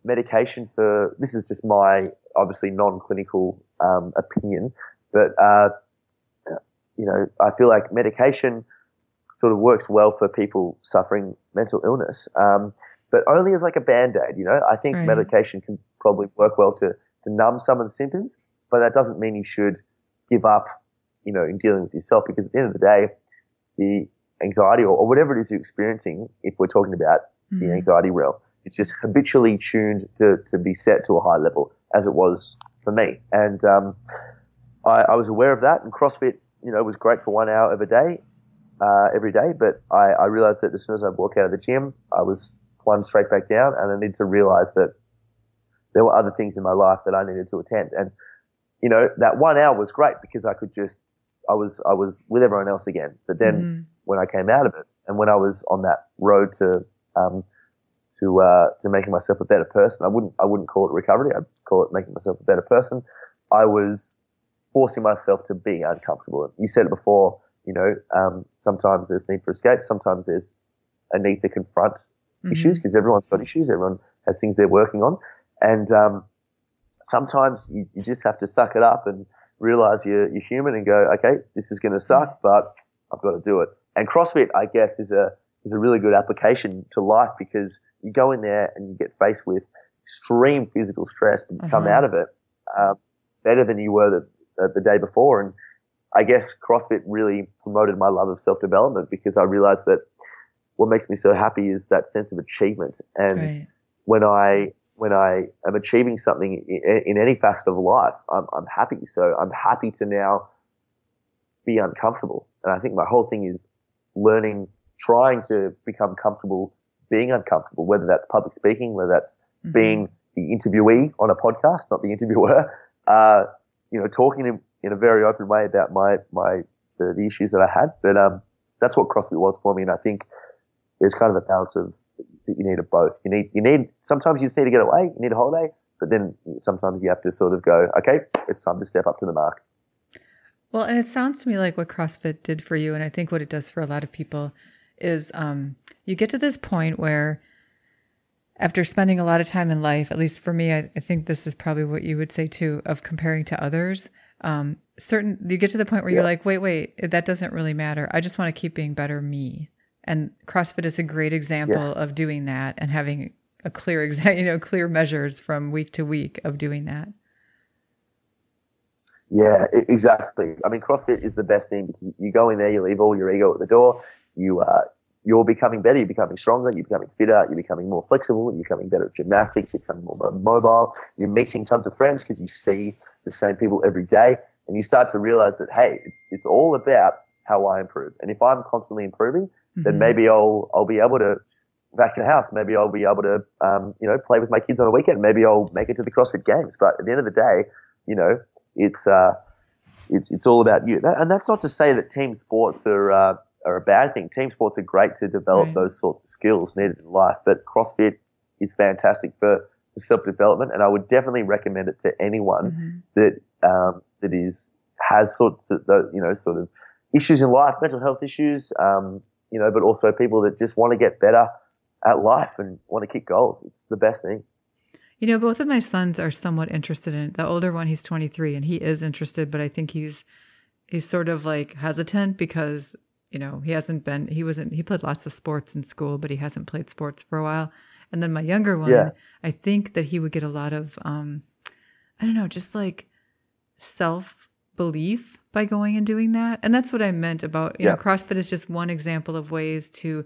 medication for this is just my obviously non-clinical um, opinion, but uh, you know I feel like medication sort of works well for people suffering mental illness, um, but only as like a band-aid. You know, I think Right. medication can probably work well to to numb some of the symptoms, but that doesn't mean you should give up. You know, in dealing with yourself, because at the end of the day, the anxiety or, or whatever it is you're experiencing, if we're talking about mm-hmm. the anxiety realm, it's just habitually tuned to, to be set to a high level as it was for me. And um, I, I, was aware of that, and CrossFit, you know, it was great for one hour every day, uh, every day. But I, I, realized that as soon as I walk out of the gym, I was plunged straight back down, and I needed to realize that there were other things in my life that I needed to attend. And you know, that one hour was great because I could just, I was, I was with everyone else again. But then mm-hmm. when I came out of it, and when I was on that road to um, to uh, to making myself a better person. I wouldn't I wouldn't call it recovery. I'd call it making myself a better person. I was forcing myself to be uncomfortable. You said it before. You know, um, sometimes there's need for escape. Sometimes there's a need to confront mm-hmm. issues because everyone's got issues. Everyone has things they're working on, and um, sometimes you, you just have to suck it up and realize you're, you're human and go, okay, this is going to suck, but I've got to do it. And CrossFit, I guess, is a is a really good application to life because you go in there and you get faced with extreme physical stress, and uh-huh. come out of it uh, better than you were the, the day before. And I guess CrossFit really promoted my love of self development because I realized that what makes me so happy is that sense of achievement. And right. when I when I am achieving something in, in any facet of life, I'm, I'm happy. So I'm happy to now be uncomfortable. And I think my whole thing is learning, trying to become comfortable being uncomfortable, whether that's public speaking, whether that's mm-hmm. being the interviewee on a podcast, not the interviewer, uh, you know, talking in, in, a very open way about my, my, the, the issues that I had. But, um, that's what CrossFit was for me. And I think there's kind of a balance of that you need of both. You need, you need, sometimes you just need to get away, you need a holiday, but then sometimes you have to sort of go, okay, it's time to step up to the mark. Well, and it sounds to me like what CrossFit did for you, and I think what it does for a lot of people is um, you get to this point where after spending a lot of time in life, at least for me, I, I think this is probably what you would say too, of comparing to others. Um, certain you get to the point where yeah. you're like, wait, wait, that doesn't really matter. I just want to keep being better me. And CrossFit is a great example yes. of doing that and having a clear exa- you know, clear measures from week to week of doing that. Yeah, exactly. I mean, CrossFit is the best thing because you go in there, you leave all your ego at the door, you uh, you're becoming better, you're becoming stronger, you're becoming fitter, you're becoming more flexible, you're becoming better at gymnastics, you're becoming more mobile, you're meeting tons of friends because you see the same people every day, and you start to realize that hey, it's it's all about how I improve, and if I'm constantly improving, mm-hmm. then maybe I'll I'll be able to back to the house. Maybe I'll be able to, um, you know, play with my kids on a weekend. Maybe I'll make it to the CrossFit Games. But at the end of the day, you know, it's uh, it's it's all about you. That, and that's not to say that team sports are uh, are a bad thing. Team sports are great to develop right. those sorts of skills needed in life, but CrossFit is fantastic for, for self development, and I would definitely recommend it to anyone mm-hmm. that um, that is has sorts of you know sort of issues in life, mental health issues, um, you know, but also people that just want to get better at life and want to kick goals. It's the best thing. You know, both of my sons are somewhat interested in it. The older one, he's 23 and he is interested, but I think he's he's sort of like hesitant because you know, he hasn't been, he wasn't, he played lots of sports in school, but he hasn't played sports for a while. And then my younger one, yeah. I think that he would get a lot of, um, I don't know, just like self belief by going and doing that. And that's what I meant about, you yeah. know, CrossFit is just one example of ways to,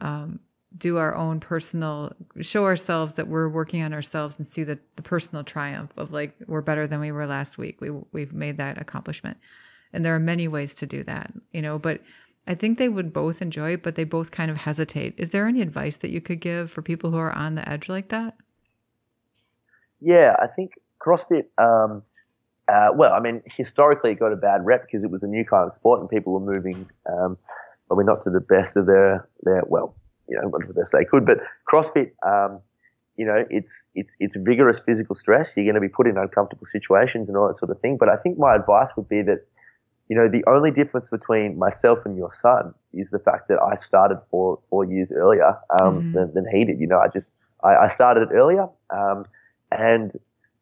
um, do our own personal show ourselves that we're working on ourselves and see the, the personal triumph of like we're better than we were last week we we've made that accomplishment and there are many ways to do that you know but I think they would both enjoy it, but they both kind of hesitate. Is there any advice that you could give for people who are on the edge like that? Yeah, I think CrossFit, um, uh, well, I mean, historically it got a bad rep because it was a new kind of sport and people were moving, um, probably not to the best of their, their well, you know, not to the best they could, but CrossFit, um, you know, it's, it's, it's vigorous physical stress. You're going to be put in uncomfortable situations and all that sort of thing. But I think my advice would be that you know, the only difference between myself and your son is the fact that I started four four years earlier um, mm-hmm. than, than, he did. You know, I just I, I started earlier, um, and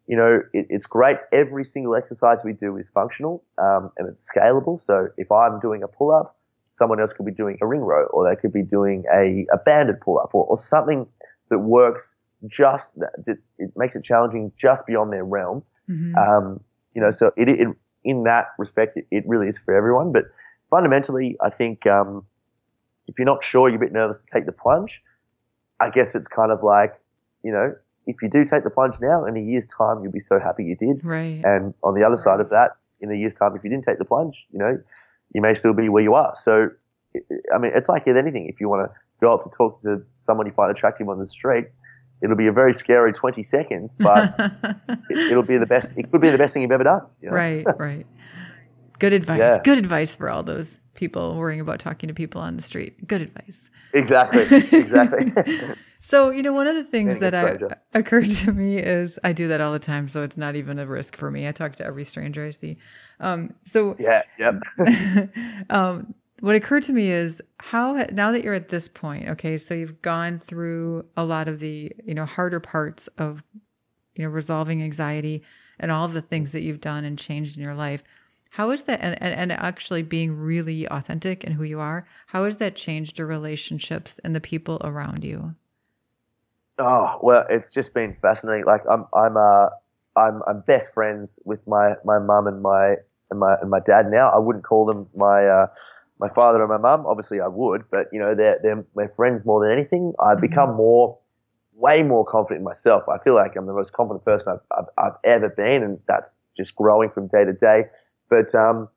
you know, it, it's great. Every single exercise we do is functional um, and it's scalable. So if I'm doing a pull up, someone else could be doing a ring row, or they could be doing a, a banded pull up, or, or something that works just it makes it challenging just beyond their realm. Mm-hmm. Um, you know, so it, it in that respect, it, it really is for everyone. But fundamentally, I think um, if you're not sure, you're a bit nervous to take the plunge. I guess it's kind of like, you know, if you do take the plunge now, in a year's time, you'll be so happy you did. Right. And on the other side of that, in a year's time, if you didn't take the plunge, you know, you may still be where you are. So, I mean, it's like with anything. If you want to go up to talk to someone you find attractive on the street, it'll be a very scary 20 seconds, but it, will be the best. It could be the best thing you've ever done. You know? Right, right. Good advice. Yeah. Good advice for all those people worrying about talking to people on the street. Good advice. Exactly. Exactly. so, you know, one of the things that I, occurred to me is I do that all the time. So it's not even a risk for me. I talk to every stranger I see. Um, so, yeah, yep. um, what occurred to me is how now that you're at this point okay so you've gone through a lot of the you know harder parts of you know resolving anxiety and all the things that you've done and changed in your life how is that and, and, and actually being really authentic in who you are how has that changed your relationships and the people around you? Oh well it's just been fascinating. Like i'm i'm uh i'm i'm best friends with my my mum and my and my and my dad now. I wouldn't call them my uh my father and my mum, obviously I would, but you know, they're, they're my friends more than anything. I've mm-hmm. become more, way more confident in myself. I feel like I'm the most confident person I've, I've, I've ever been, and that's just growing from day to day. But, um,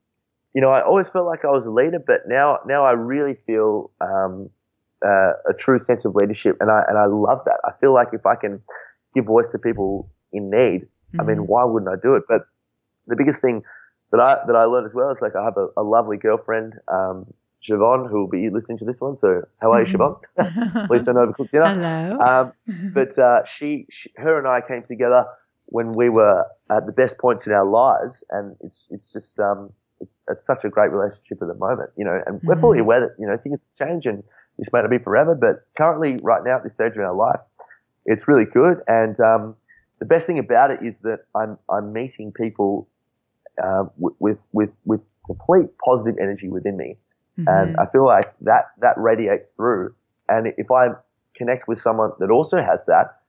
you know, I always felt like I was a leader, but now, now I really feel, um, uh, a true sense of leadership, and I, and I love that. I feel like if I can give voice to people in need, mm-hmm. I mean, mm-hmm. why wouldn't I do it? But the biggest thing that I that I learned as well is like I have a, a lovely girlfriend, um, Siobhan, who will be listening to this one. So how are you, Siobhan? Please don't overcook dinner. Hello. Um, but uh, she, she, her and I came together when we were at the best points in our lives, and it's it's just um, it's it's such a great relationship at the moment, you know. And we're fully mm. aware that you know things change and this may not be forever, but currently, right now at this stage of our life, it's really good. And um, the best thing about it is that I'm I'm meeting people uh, with with with complete positive energy within me, mm-hmm. and I feel like that that radiates through. And if I connect with someone that also has that,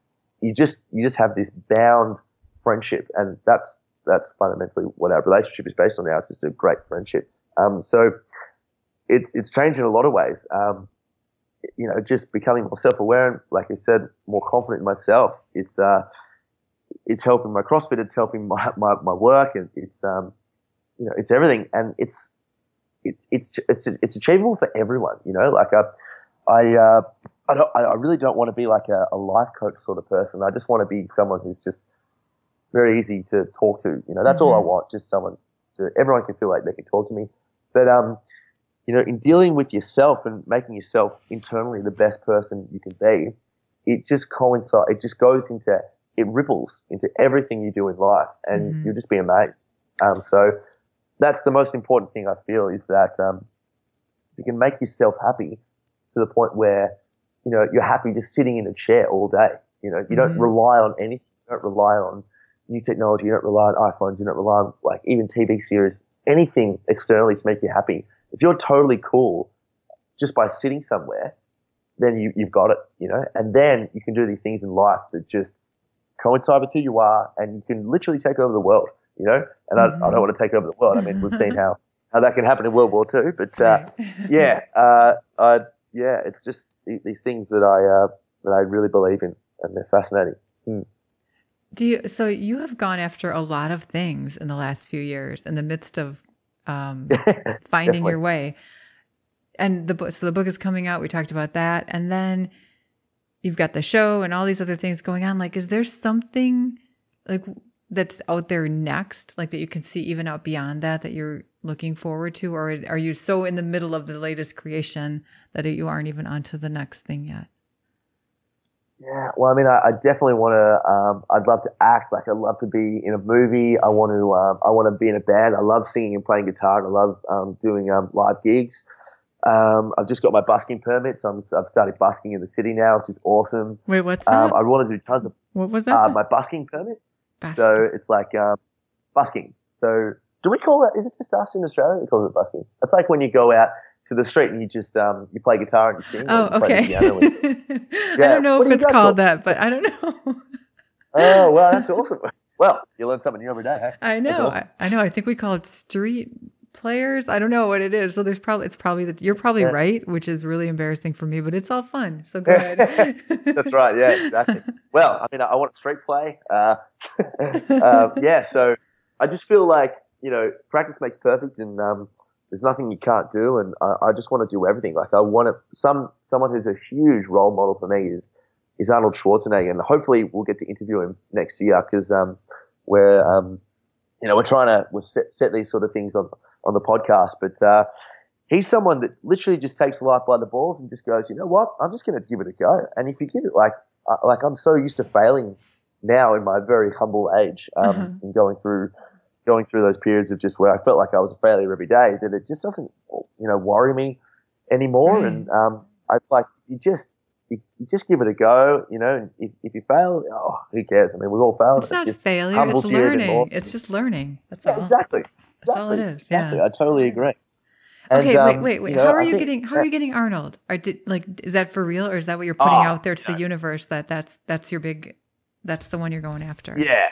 you just you just have this bound friendship, and that's that's fundamentally what our relationship is based on now. It's just a great friendship. Um, so it's it's changed in a lot of ways. Um, you know, just becoming more self-aware and, like I said, more confident in myself. It's uh, it's helping my CrossFit, it's helping my, my, my work, and it's um, you know, it's everything, and it's it's it's it's it's achievable for everyone. You know, like uh, I uh, I don't I really don't want to be like a, a life coach sort of person. I just want to be someone who's just very easy to talk to. You know, that's mm-hmm. all I mm-hmm. want. Just someone so everyone can feel like they can talk to me. But um, you know, in dealing with yourself and making yourself internally the best person you can be, it just coincides. It just goes into it ripples into everything you do in life, and mm-hmm. you'll just be amazed. Um, so that's the most important thing I feel is that um, you can make yourself happy to the point where you know you're happy just sitting in a chair all day. You know, you mm-hmm. don't rely on anything. You don't rely on new technology. You don't rely on iPhones. You don't rely on like even TV series, anything externally to make you happy. If you're totally cool just by sitting somewhere, then you, you've got it, you know, and then you can do these things in life that just coincide with who you are, and you can literally take over the world. You know, and mm-hmm. I, I, don't want to take over the world. I mean, we've seen how, how that can happen in World War II. But uh, yeah, uh, I, yeah, it's just these things that I uh, that I really believe in, and they're fascinating. Mm. Do you? So you have gone after a lot of things in the last few years, in the midst of um, finding your way. And the book, so the book is coming out. We talked about that, and then you've got the show and all these other things going on. Like, is there something like that's out there next, like that you can see even out beyond that that you're looking forward to, or are you so in the middle of the latest creation that you aren't even onto the next thing yet? Yeah, well, I mean, I, I definitely want to. Um, I'd love to act. Like, I'd love to be in a movie. I want to. Um, I want to be in a band. I love singing and playing guitar, I love um, doing um, live gigs. Um, I've just got my busking permit, so I'm, I've started busking in the city now, which is awesome. Wait, what's um, that? I want to do tons of. What was that? Uh, my busking permit. So it's like um, busking. So do we call it? Is it just us in Australia that calls it busking? It's like when you go out to the street and you just um, you play guitar and you sing. Oh, okay. And, yeah. I don't know what if it's called that, but I don't know. oh well, that's awesome. Well, you learn something new every day. Hey? I know. Awesome. I, I, know. I think we call it street players. I don't know what it is. So there's probably it's probably that you're probably Yeah. right, which is really embarrassing for me, but it's all fun. So go ahead. That's right. Yeah, exactly. Well, I mean, I, I want straight play. Uh, uh, yeah, so I just feel like you know, practice makes perfect, and um, there's nothing you can't do. And I, I just want to do everything. Like I want to. Some someone who's a huge role model for me is is Arnold Schwarzenegger, and hopefully we'll get to interview him next year because um, we're um, you know we're trying to we've set, set these sort of things on on the podcast, but. Uh, He's someone that literally just takes life by the balls and just goes, you know what? I'm just going to give it a go. And if you give it, like, uh, like I'm so used to failing now in my very humble age, um, Uh-huh. and going through, going through those periods of just where I felt like I was a failure every day, that it just doesn't, you know, worry me anymore. Right. And um, I like you just, you, you just give it a go, you know. And if, if you fail, oh, who cares? I mean, we've all failed. it's not just failure, it's you even more. learning. It's just learning. That's yeah, all. exactly. That's all it Exactly, yeah. I totally agree. Okay, And, wait, um, wait, wait. you know, how are you getting how are you getting Arnold? Or did like is that for real or is that what you're putting Oh, out there to the universe that that's that's your big that's the one you're going after? Yeah.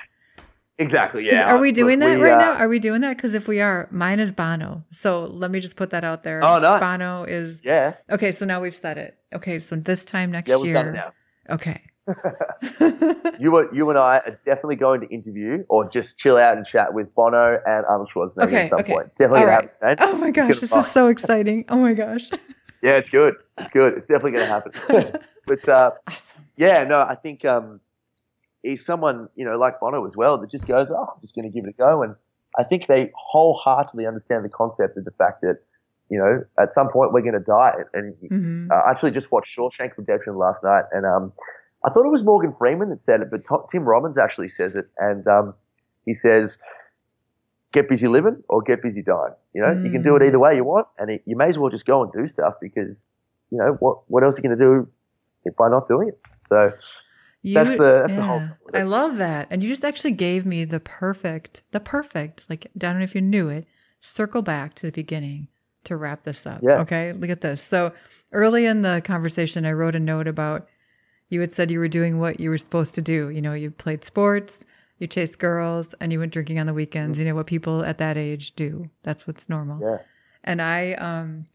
exactly. Yeah. Are we Look, doing that we, right uh, now? Are we doing that? Because if we are, mine is Bono. So let me just put that out there. Oh, nice. Bono is Yeah. okay. So now we've said it. Okay, so this time next Yeah, year. done it now. Okay. You were, you and I are definitely going to interview or just chill out and chat with Bono and Arnold Schwarzenegger Okay, at some okay. point. Definitely right. happen. oh my gosh, this fly. is so exciting. Oh my gosh. Yeah, it's good. It's good. It's definitely going to happen. but uh, awesome. yeah, no, I think um, he's someone you know like Bono as well that just goes, oh, I'm just going to give it a go, and I think they wholeheartedly understand the concept of the fact that you know at some point we're going to die, and hmm Uh, I actually just watched Shawshank Redemption last night, and um, I thought it was Morgan Freeman that said it, but Tim Robbins actually says it, and um, he says, "Get busy living or get busy dying." You know, you can do it Mm. either way you want, and it, you may as well just go and do stuff because you know what what else are you going to do if by not doing it? So You, That's the- that's the whole yeah. of it. I love that. And you just actually gave me the perfect, the perfect, like, I don't know if you knew it, circle back to the beginning to wrap this up. Yeah. Okay. Look at this. So early in the conversation, I wrote a note about you had said you were doing what you were supposed to do. You know, you played sports, you chased girls, and you went drinking on the weekends. You know, what people at that age do. That's what's normal. yeah, And I um,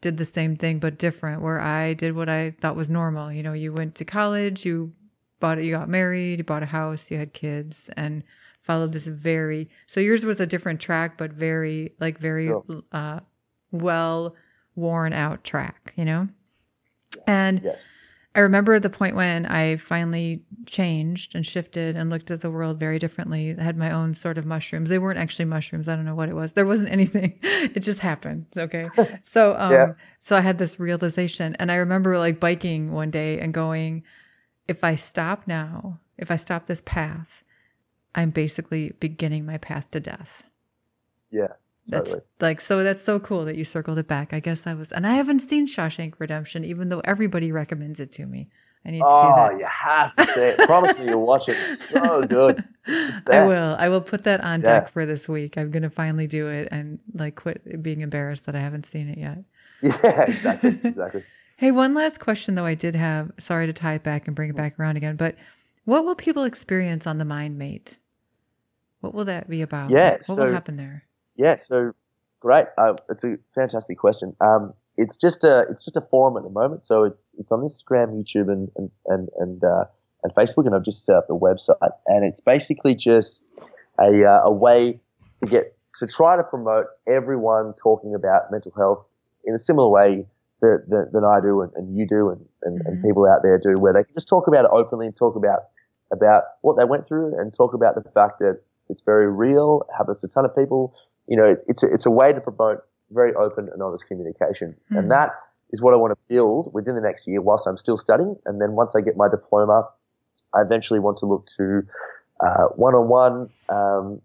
did the same thing, but different, where I did what I thought was normal. You know, you went to college, you bought, it, you got married, you bought a house, you had kids, and followed this very. So yours was a different track, but very, like, very Sure. uh, well worn out track. You know, and. I remember the point when I finally changed and shifted and looked at the world very differently. I had my own sort of mushrooms. They weren't actually mushrooms. I don't know what it was. There wasn't anything. It just happened. Okay. So um Yeah. so I had this realization and I remember like biking one day and going, if I stop now, if I stop this path, I'm basically beginning my path to death. yeah, That's totally. like so that's so cool that you circled it back. I guess I was and I haven't seen Shawshank Redemption, even though everybody recommends it to me. I need to do oh, that. Oh, you have to say it. Promise me you'll watch it. It's so good. I will. I will put that on Yeah. deck for this week. I'm gonna finally do it and like quit being embarrassed that I haven't seen it yet. Yeah, exactly, exactly. Hey, one last question though I did have. Sorry to tie it back and bring it back around again, but what will people experience on the Mind Mate? What will that be about? Yeah, What will happen there? Yeah, so great. Uh, it's a fantastic question. Um, it's just a it's just a forum at the moment, so it's it's on Instagram, YouTube, and and and and, uh, and Facebook, and I've just set up the website, and it's basically just a uh, a way to get to try to promote everyone talking about mental health in a similar way that that, that I do and, and you do and, and, and Mhm. people out there do, where they can just talk about it openly and talk about about what they went through and talk about the fact that it's very real, happens to a ton of people. You know, it's a, it's a way to promote very open and honest communication, Mhm. and that is what I want to build within the next year whilst I'm still studying. And then once I get my diploma, I eventually want to look to uh, one-on-one um,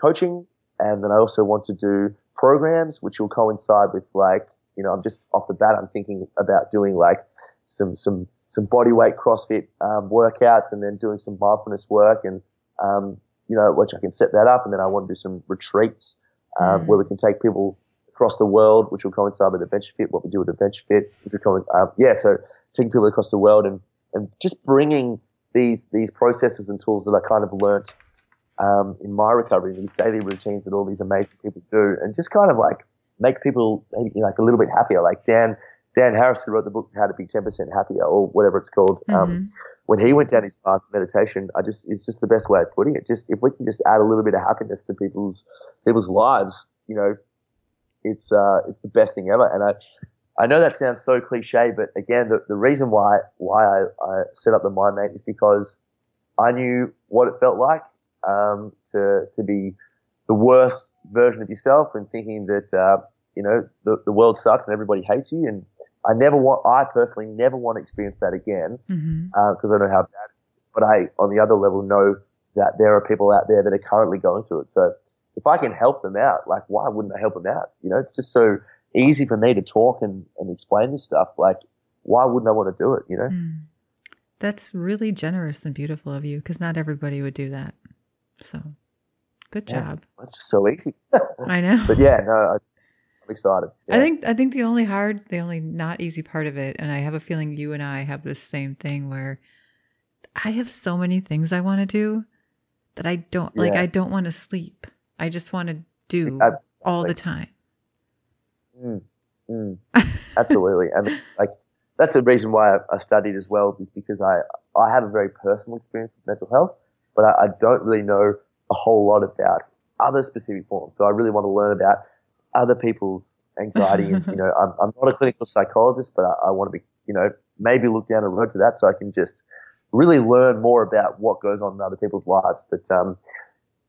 coaching, and then I also want to do programs which will coincide with like you know I'm just off the bat I'm thinking about doing like some some some body weight CrossFit um, workouts and then doing some mindfulness work and um, you know which I can set that up and then I want to do some retreats um, Mm. where we can take people across the world which will coincide with Adventure Fit what we do at Adventure Fit which will co- um, yeah so taking people across the world and and just bringing these these processes and tools that I kind of learnt um, in my recovery, these daily routines that all these amazing people do, and just kind of like make people maybe like a little bit happier. Like Dan Dan Harris, who wrote the book How to Be Ten Percent Happier, or whatever it's called. Um, mm-hmm. Um, when he went down his path of meditation, I just it's just the best way of putting it. Just if we can just add a little bit of happiness to people's people's lives, you know, it's uh, it's the best thing ever. And I I know that sounds so cliche, but again, the, the reason why why I, I set up the MindMate is because I knew what it felt like um, to to be the worst version of yourself and thinking that uh, you know the, the world sucks and everybody hates you and I never want, I personally never want to experience that again because mm-hmm. uh, I know how bad it is. But I, on the other level, know that there are people out there that are currently going through it. So if I can help them out, like, why wouldn't I help them out? You know, it's just so easy for me to talk and, and explain this stuff. Like, why wouldn't I want to do it? You know? Mm. That's really generous and beautiful of you because not everybody would do that. So good job. Yeah, it's just so easy. I know. But yeah, no, excited. Yeah. I think I think the only hard, the only not easy part of it, and I have a feeling you and I have the same thing where I have so many things I want to do that I don't yeah. like. I don't want to sleep. I just want to do I, all like, the time. Mm, mm, absolutely, and like that's the reason why I, I, studied as well, is because I I have a very personal experience with mental health, but I, I don't really know a whole lot about other specific forms. So I really want to learn about other people's anxiety. and, you know, I'm, I'm not a clinical psychologist, but I, I want to be, you know, maybe look down the road to that so I can just really learn more about what goes on in other people's lives. But um,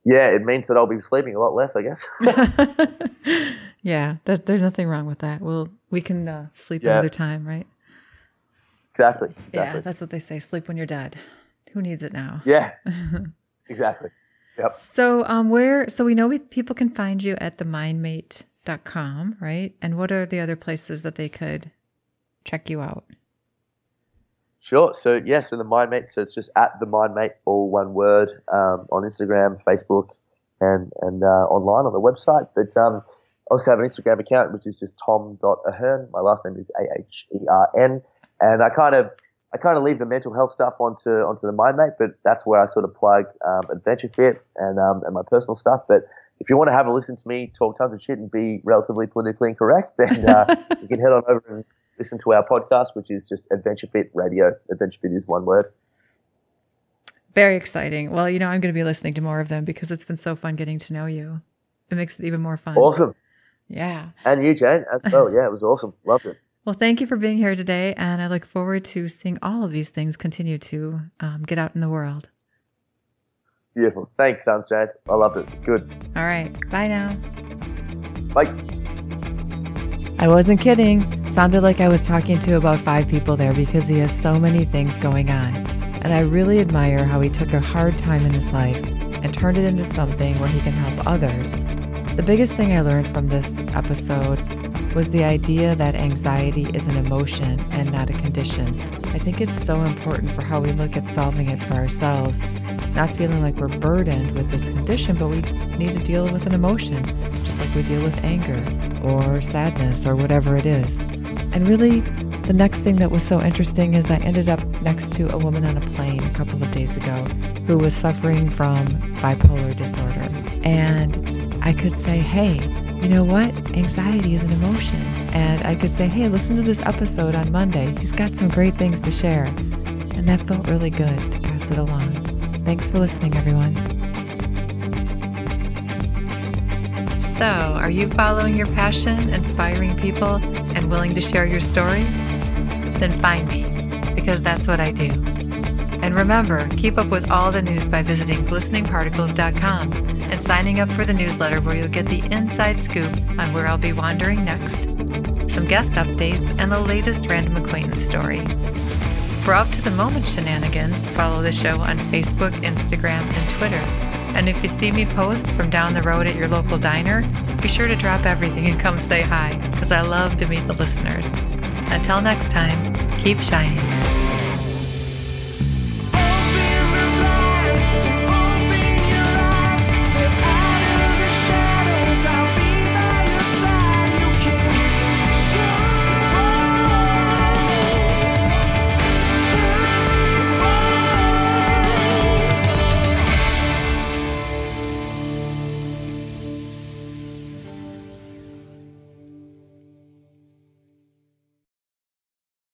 yeah, it means that I'll be sleeping a lot less, I guess. yeah, that, there's nothing wrong with that. We'll we can uh, sleep yeah. another time, right? Exactly, exactly. Yeah, that's what they say. Sleep when you're dead. Who needs it now? Yeah, exactly. Yep. So, um, where so we know we, people can find you at the MindMate com, right? And what are the other places that they could check you out? Sure. So yes, yeah, so the MindMate. So it's just at the MindMate, all one word, um, on Instagram, Facebook, and and uh, online on the website. But um, I also have an Instagram account which is just tom.ahern. My last name is A H E R N, and I kind of I kind of leave the mental health stuff onto onto the MindMate, but that's where I sort of plug um, Adventure Fit and um, and my personal stuff. But if you want to have a listen to me talk tons of shit and be relatively politically incorrect, then uh, you can head on over and listen to our podcast, which is just Adventure Fit Radio. Adventure Fit is one word. Very exciting. Well, you know, I'm going to be listening to more of them because it's been so fun getting to know you. It makes it even more fun. Awesome. Yeah. And you, Jane, as well. Yeah, it was awesome. Loved it. Well, thank you for being here today. And I look forward to seeing all of these things continue to um, get out in the world. Beautiful. Thanks, Sunshine. I loved it. It's good. All right. Bye now. Bye. I wasn't kidding. Sounded like I was talking to about five people there because he has so many things going on. And I really admire how he took a hard time in his life and turned it into something where he can help others. The biggest thing I learned from this episode was the idea that anxiety is an emotion and not a condition. I think it's so important for how we look at solving it for ourselves not feeling like we're burdened with this condition, but we need to deal with an emotion, just like we deal with anger or sadness or whatever it is. And really, the next thing that was so interesting is I ended up next to a woman on a plane a couple of days ago who was suffering from bipolar disorder. And I could say, hey, you know what? Anxiety is an emotion. And I could say, hey, listen to this episode on Monday. He's got some great things to share. And that felt really good to pass it along. Thanks for listening, everyone. So, are you following your passion, inspiring people, and willing to share your story? Then find me, because that's what I do. And remember, keep up with all the news by visiting glisteningparticles.com and signing up for the newsletter where you'll get the inside scoop on where I'll be wandering next, some guest updates, and the latest random acquaintance story. For up to the moment shenanigans, follow the show on Facebook, Instagram, and Twitter. And if you see me post from down the road at your local diner, be sure to drop everything and come say hi, because I love to meet the listeners. Until next time, keep shining.